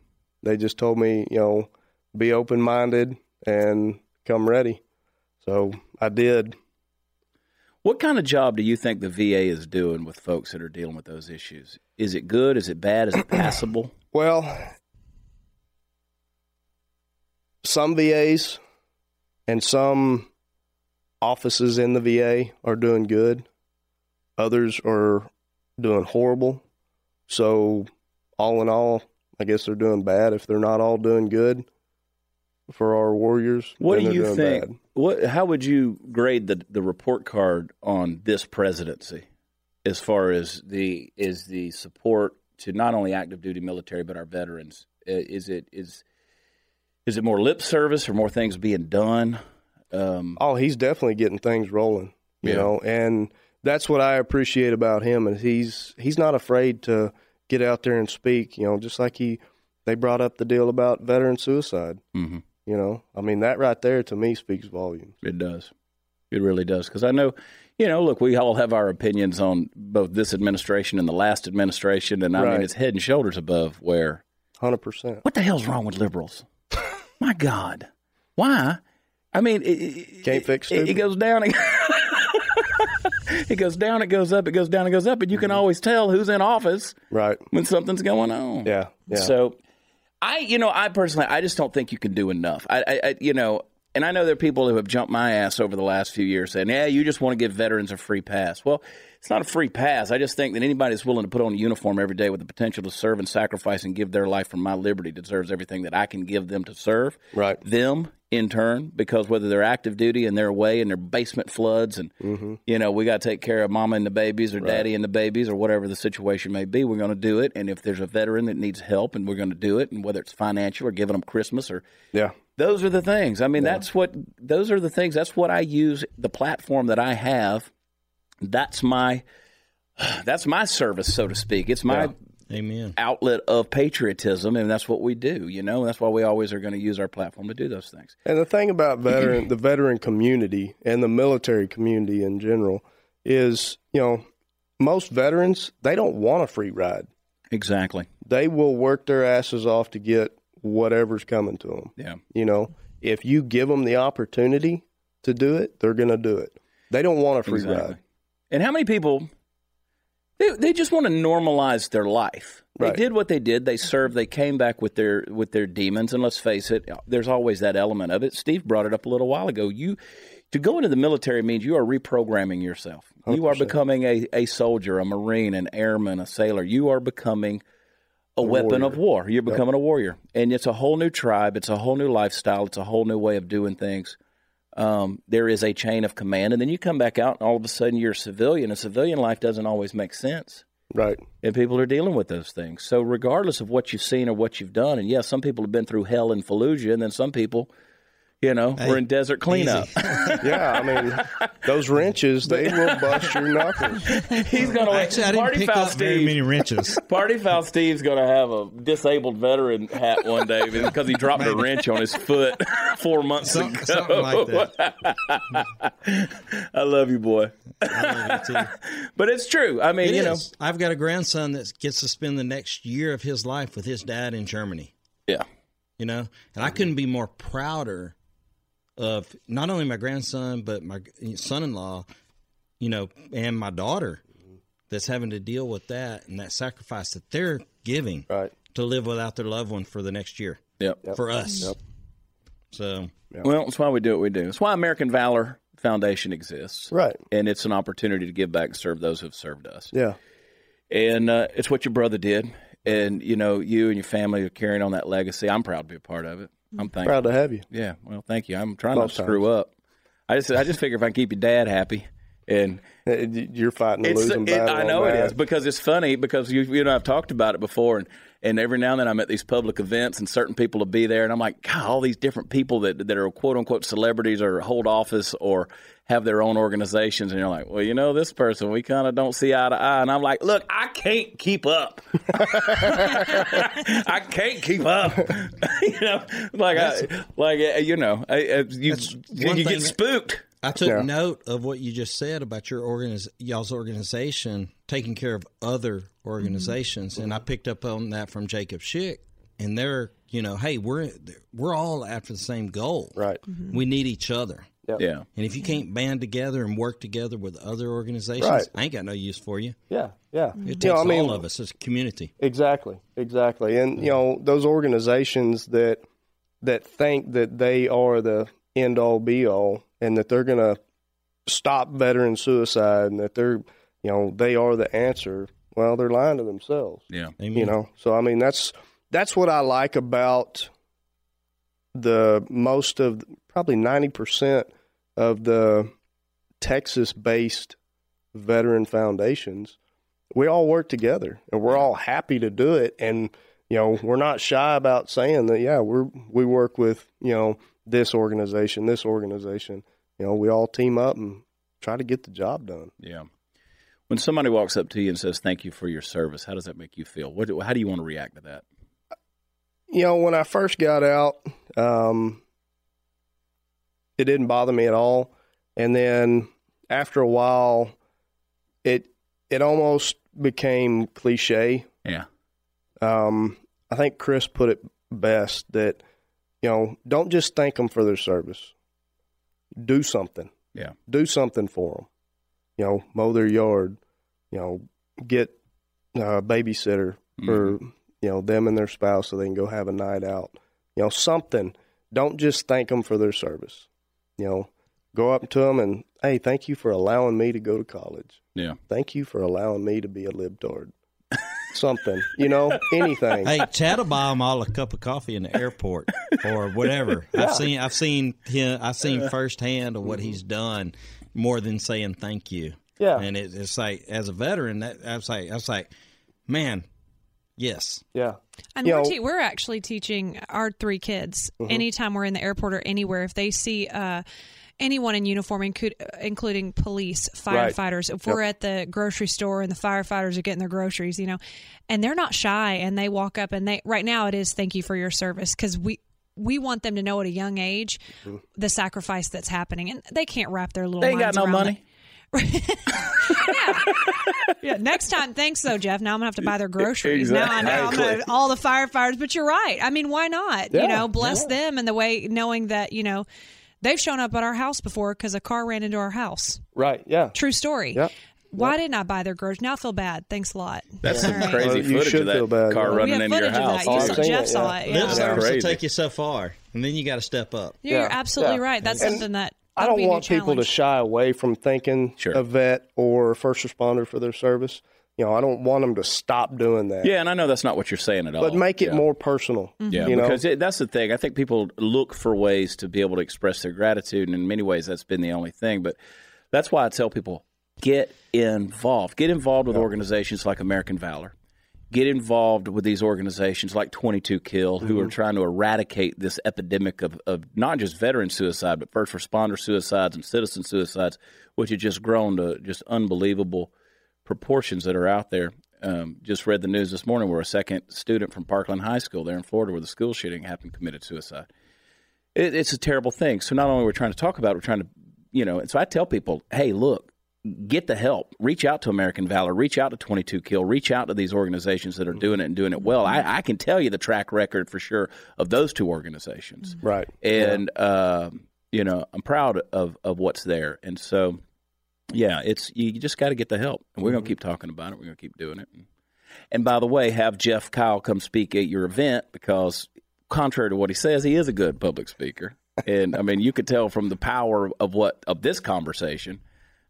They just told me, you know, be open minded and come ready. So I did. What kind of job do you think the VA is doing with folks that are dealing with those issues? Is it good? Is it bad? Is it [CLEARS THROAT] passable? well, some VAs and some offices in the VA are doing good. Others are doing horrible. So, all in all, I guess they're doing bad. If they're not all doing good for our Warriors, what do you think? Bad. What? How would you grade the the report card on this presidency, as far as the is the support to not only active duty military but our veterans? Is it is is it more lip service or more things being done? Um, oh, he's definitely getting things rolling, you yeah. know, and that's what I appreciate about him. And he's he's not afraid to get out there and speak, you know, just like he they brought up the deal about veteran suicide. Mm-hmm. You know, I mean that right there to me speaks volumes. It does, it really does. Because I know, you know, look, we all have our opinions on both this administration and the last administration, and I right. mean it's head and shoulders above where. Hundred percent. What the hell's wrong with liberals? My God, why? I mean, it, can't fix it. It, goes down. [LAUGHS] it goes down. It goes up. It goes down. It goes up. And you can mm-hmm. always tell who's in office, right, when something's going on. Yeah. yeah. So, I, you know, I personally, I just don't think you can do enough. I, I, I, you know, and I know there are people who have jumped my ass over the last few years saying, "Yeah, you just want to give veterans a free pass." Well, it's not a free pass. I just think that anybody that's willing to put on a uniform every day with the potential to serve and sacrifice and give their life for my liberty deserves everything that I can give them to serve. Right. Them in turn, because whether they're active duty and they're away and their basement floods and mm-hmm. you know we got to take care of mama and the babies or right. daddy and the babies or whatever the situation may be, we're going to do it. And if there's a veteran that needs help, and we're going to do it, and whether it's financial or giving them Christmas or yeah. Those are the things. I mean, yeah. that's what those are the things. That's what I use the platform that I have that's my that's my service, so to speak. It's my yeah. Amen. outlet of patriotism, and that's what we do. You know, that's why we always are going to use our platform to do those things. And the thing about veteran, the veteran community and the military community in general is, you know, most veterans they don't want a free ride. Exactly. They will work their asses off to get whatever's coming to them. Yeah. You know, if you give them the opportunity to do it, they're going to do it. They don't want a free exactly. ride. And how many people they, they just want to normalize their life. They did what they did. They served. They came back with their with their demons. And let's face it, there's always that element of it. Steve brought it up a little while ago. You to go into the military means you are reprogramming yourself. 100%. You are becoming a, a soldier, a marine, an airman, a sailor. You are becoming a, a weapon warrior. of war. You're becoming yep. a warrior, and it's a whole new tribe. It's a whole new lifestyle. It's a whole new way of doing things um, there is a chain of command, and then you come back out, and all of a sudden you're a civilian. And civilian life doesn't always make sense, Right. and people are dealing with those things. So, regardless of what you've seen or what you've done, and yeah, some people have been through hell in Fallujah, and then some people, you know, were in desert cleanup. [LAUGHS] Yeah, I mean, those wrenches, they will bust your knuckles. [LAUGHS] He's gonna Actually, I didn't party pick foul up very many wrenches. [LAUGHS] Party foul Steve's gonna have a disabled veteran hat one day because he dropped a wrench on his foot four months Some- ago. something like that. I love you, boy. I love you too. But it's true. I mean, It you know. I've got a grandson that gets to spend the next year of his life with his dad in Germany. yeah, You know, and I couldn't be more prouder of not only my grandson but my son-in-law. You know, and my daughter that's having to deal with that and that sacrifice that they're giving Right. to live without their loved one for the next year yep. for us. Yep. So Well, that's why we do what we do. It's why American Valor Foundation exists, Right. and it's an opportunity to give back and serve those who've served us. Yeah. And uh, it's what your brother did, and you know, you and your family are carrying on that legacy. I'm proud to be a part of it. I'm thankful. Proud to have you. Yeah, well, thank you. I'm trying not to screw up. I just, I just figure if I can keep your dad happy, and Uh, You're fighting a it's, losing it, battle. I on know it that. is because it's funny because you, you know, I've talked about it before, and and every now and then I'm at these public events, and certain people will be there, and I'm like, God, all these different people that that are quote unquote celebrities or hold office or have their own organizations, and you're like, well, you know, this person we kind of don't see eye to eye, and I'm like, look, I can't keep up. [LAUGHS] I can't keep up. [LAUGHS] you know, like I, like uh, you know, I, I, you you get spooked. I took Yeah. note of what you just said about your organiz- y'all's organization taking care of other organizations, and I picked up on that from Jacob Schick. And they're, you know, hey, we're we're all after the same goal. Right. Mm-hmm. We need each other. Yeah. And if you can't band together and work together with other organizations, Right. I ain't got no use for you. Yeah. Yeah. It You takes know, I mean, all of us as a community. Exactly, exactly, and you know those organizations that that think that they are the end all be all, and that they're going to stop veteran suicide, and that they're you know they are the answer. Well, they're lying to themselves. Yeah. Amen. You know, so I mean that's that's what I like about the most of probably ninety percent of the Texas based veteran foundations. We all work together and we're all happy to do it and you know, we're not shy about saying that yeah, we're we work with, you know, this organization, this organization. You know, we all team up and try to get the job done. Yeah. When somebody walks up to you and says thank you for your service, how does that make you feel? What how do you want to react to that? you know, when I first got out, um, it didn't bother me at all. And then after a while, it it almost became cliche. Yeah. Um, I think Chris put it best that you know, don't just thank them for their service. Do something. Yeah. Do something for them. You know, mow their yard. You know, get a babysitter for mm-hmm. you know them and their spouse so they can go have a night out. You know, something. Don't just thank them for their service. You know, go up to them and hey, thank you for allowing me to go to college. Yeah. Thank you for allowing me to be a libtard. Something. You know, anything. Hey, Chad will buy them all a cup of coffee in the airport or whatever. I've seen, I've seen him, I've seen firsthand of what he's done more than saying thank you. Yeah. and it, it's like as a veteran, that I was like, I was like, man, yes, Yeah. And You we're, know- te- we're actually teaching our three kids Mm-hmm. anytime we're in the airport or anywhere, if they see uh, anyone in uniform, include, including police, Right. firefighters, if we're at the grocery store and the firefighters are getting their groceries, you know, and they're not shy and they walk up and they, right now it is thank you for your service because we, we want them to know at a young age Mm-hmm. the sacrifice that's happening, and they can't wrap their little They ain't got no around money. [LAUGHS] yeah, next time, thanks though, Jeff. Now I'm gonna have to buy their [LAUGHS] groceries. Now I know I'm Exactly. gonna, all the firefighters. But you're right. I mean, why not? Yeah, you know, bless yeah. them and the way knowing that you know they've shown up at our house before because a car ran into our house. Right. Yeah. True story. Yep. Why didn't I buy their groceries? Now I feel bad. Thanks a lot. That's some All right. crazy Well, you footage should of feel that bad, car yeah. Running have into your house. Oh, You I've saw, seen Jeff it, saw yeah. it. lip Yeah. service will take you so far, and then you got to step up. You're absolutely yeah. right. That's And something that I don't be want people to shy away from thinking Sure. a vet or a first responder for their service. You know, I don't want them to stop doing that. Yeah, and I know that's not what you're saying at all. But make it Yeah. more personal. Mm-hmm. Yeah, you know? because it, that's the thing. I think people look for ways to be able to express their gratitude, and in many ways, that's been the only thing. But that's why I tell people get involved. Get involved with organizations like American Valor. Get involved with these organizations like 22 Kill, who are mm-hmm. trying to eradicate this epidemic of, of not just veteran suicide, but first responder suicides and citizen suicides, which has just grown to just unbelievable proportions that are out there. Um, just read the news this morning where a second student from Parkland High School there in Florida, where the school shooting happened, committed suicide. It, it's a terrible thing. So not only we're trying to talk about, it, we're trying to, you know. And so I tell people, hey, look, get the help. Reach out to American Valor. Reach out to 22 Kill. Reach out to these organizations that are doing it and doing it well. I, I can tell you the track record for sure of those two organizations right. and uh, you know I'm proud of of what's there. And so, yeah, it's you just got to get the help, and we're gonna keep talking about it. We're gonna keep doing it. And by the way, have Jeff Kyle come speak at your event because, contrary to what he says, he is a good public speaker. And I mean, you could tell from the power of what of this conversation.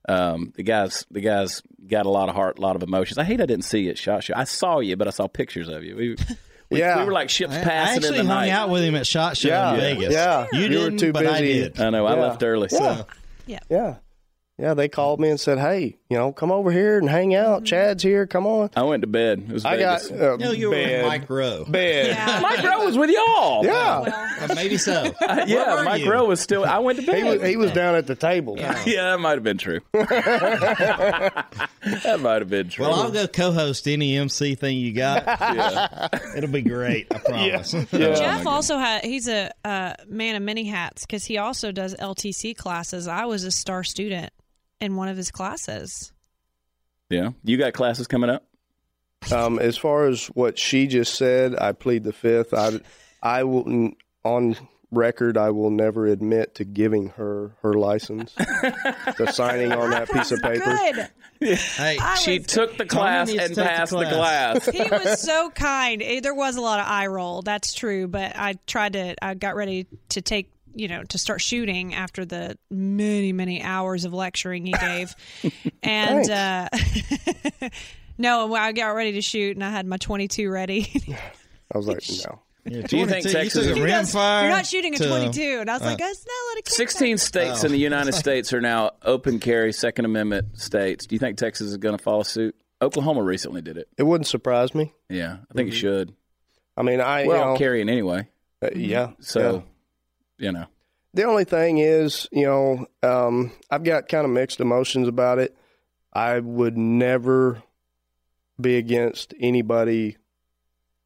Um, the guys, the guys got a lot of heart, a lot of emotions. I hate I didn't see it, shot show. I saw you, but I saw pictures of you. We, we, [LAUGHS] Yeah. we were like ships I, I actually in the hung night. out with him at Shot Show Yeah. in Vegas. Yeah. you, You were didn't, too but I did. I know. I left early. So. Yeah. Yeah. Yeah, they called me and said, "Hey, you know, come over here and hang out. Chad's here. Come on." I went to bed. It was I got Vegas. uh, No, you were bed. with Mike Rowe. Bed. Yeah. [LAUGHS] Mike Rowe was with y'all. Yeah, Uh, maybe so. [LAUGHS] Where yeah. were Mike you? Rowe was still. I went to bed. he was he was down at the table. yeah, [LAUGHS] that might have been true. that might have been true. Well, I'll go co-host any MC thing you got. yeah. It'll be great. I promise. Jeff also had he's a uh, man of many hats because he also does LTC classes. I was a star student in one of his classes. yeah. You got classes coming up? Um, as far as what she just said, I plead the fifth. I I will on record. I will never admit to giving her her license, [LAUGHS] to signing on that piece of paper. Good. Hey, She was- took the class and to take the passed the class. class. he was so kind. Eh, There was a lot of eye roll. That's true. But I tried to. I got ready to take. You know, to start shooting after the many, many hours of lecturing he gave, [LAUGHS] and uh, [LAUGHS] no, I got ready to shoot, and I had my twenty-two ready. I was like, [LAUGHS] no. yeah, Do you think Texas is- a rimfire You're not shooting a to- 22, and I was like, that's not let it. kick 16 states in the United States are now open carry Second Amendment states. Do you think Texas is going to follow suit? Oklahoma recently did it. It wouldn't surprise me. Yeah, I think it should. I mean, I We're you all know, carrying anyway. uh, yeah. So, yeah. You know. The only thing is, you know, um, I've got kind of mixed emotions about it. I would never be against anybody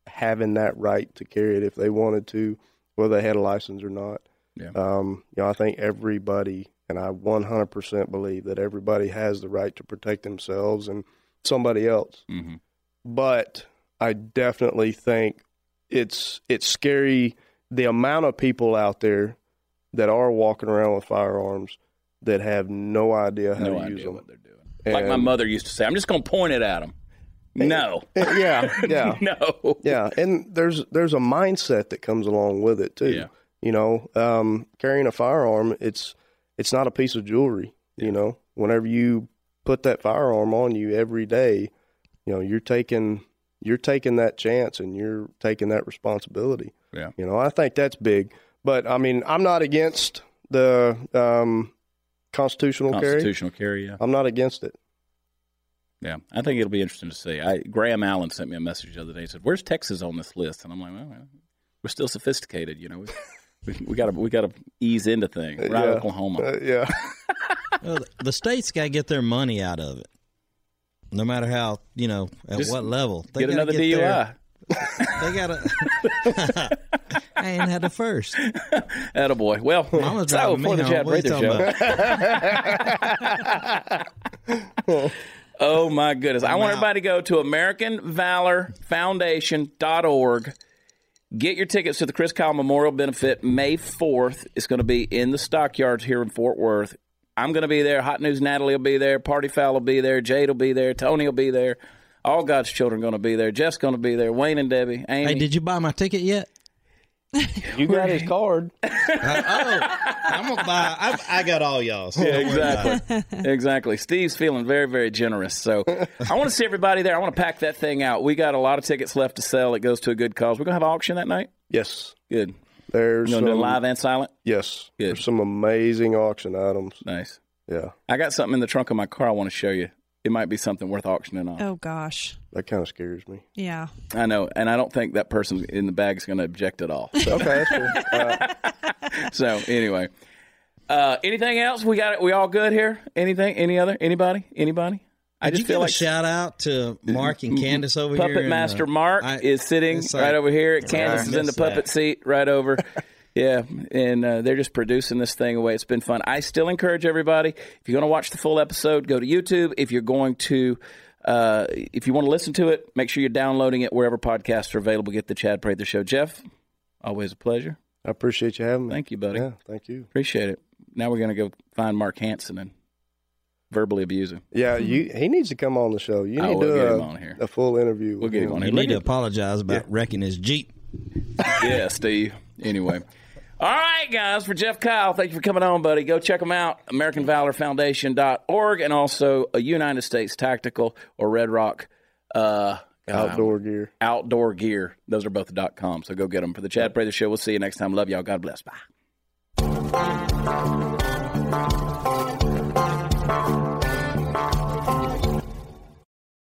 having that right to carry it if they wanted to, whether they had a license or not. Yeah. Um, you know, I think everybody, and I 100% believe that everybody has the right to protect themselves and somebody else. hmm But I definitely think it's it's scary the amount of people out there that are walking around with firearms that have no idea how No to use them. what they're doing. like my mother used to say, I'm just going to point it at them. No. [LAUGHS] yeah, yeah, [LAUGHS] no. yeah. And there's there's a mindset that comes along with it too. Yeah. You know, um, carrying a firearm, it's it's not a piece of jewelry. You know, whenever you put that firearm on you every day, you know, you're taking you're taking that chance and you're taking that responsibility. Yeah. You know, I think that's big. But I mean, I'm not against the um, constitutional, carry. Constitutional carry, yeah. I'm not against it. Yeah, I think it'll be interesting to see. I, Graham Allen sent me a message the other day. He said, "Where's Texas on this list?" And I'm like, "Well, well, we're still sophisticated, you know. We, we got to we got to ease into things. We're Yeah. Oklahoma. Uh, yeah. [LAUGHS] Well, the states got to get their money out of it, no matter how you know at Just what level. They get another get DUI. their- they got to. [LAUGHS] I ain't had the first. Attaboy. Well, Mama's so for the. Chad What are you Prather talking show. [LAUGHS] oh my goodness! I want everybody to go to AmericanValorFoundation.org. Get your tickets to the Chris Kyle Memorial Benefit May 4th. It's going to be in the stockyards here in Fort Worth. I'm going to be there. Hot News Natalie will be there. Party Foul will be there. Jade will be there. Tony will be there. All God's children going to be there. Jeff's going to be there. Wayne and Debbie. Amy. Hey, did you buy my ticket yet? [LAUGHS] You got his card. [LAUGHS] oh, I'm gonna buy. I, I got all y'all. So Yeah, don't worry about it. exactly. [LAUGHS] exactly. Steve's feeling very, very generous. So I want to see everybody there. I want to pack that thing out. We got a lot of tickets left to sell. It goes to a good cause. We're going to have an auction that night? Yes. Good. There's You going to do live and silent? Yes. Good. There's some amazing auction items. Nice. Yeah. I got something in the trunk of my car I want to show you. It might be something worth auctioning off. Oh gosh. That kind of scares me. Yeah. I know, and I don't think that person in the bag is going to object at all. So, [LAUGHS] Okay, that's cool. Uh, [LAUGHS] so anyway, uh, anything else? We got it. We all good here? Anything? Any other? Anybody? Anybody? I Did just you feel give like a shout out to Mark and Candace over here. Puppet Master uh, Mark I- is sitting like- right over here. Candace is in the puppet that. seat right over. [LAUGHS] yeah, and uh, they're just producing this thing away. It's been fun. I still encourage everybody if you're going to watch the full episode, go to YouTube. If you're going to uh, if you want to listen to it, make sure you're downloading it wherever podcasts are available. Get the Chad Prather Show. Jeff, always a pleasure. I appreciate you having me. Thank you, buddy. Yeah, thank you. Appreciate it. Now we're going to go find Mark Hansen and verbally abuse him. Yeah, you. He needs to come on the show. You need to get do him a, on here. a full interview. We'll get him on You here. need to apologize about wrecking his Jeep. [LAUGHS] yeah, Steve. Anyway. All right, guys, for Jeff Kyle, thank you for coming on, buddy. Go check them out, AmericanValorFoundation.org, and also a United States Tactical or Red Rock uh, God, outdoor gear. outdoor gear. Those are both dot com, so go get them. For the Chad Prather Show, we'll see you next time. Love y'all. God bless. Bye.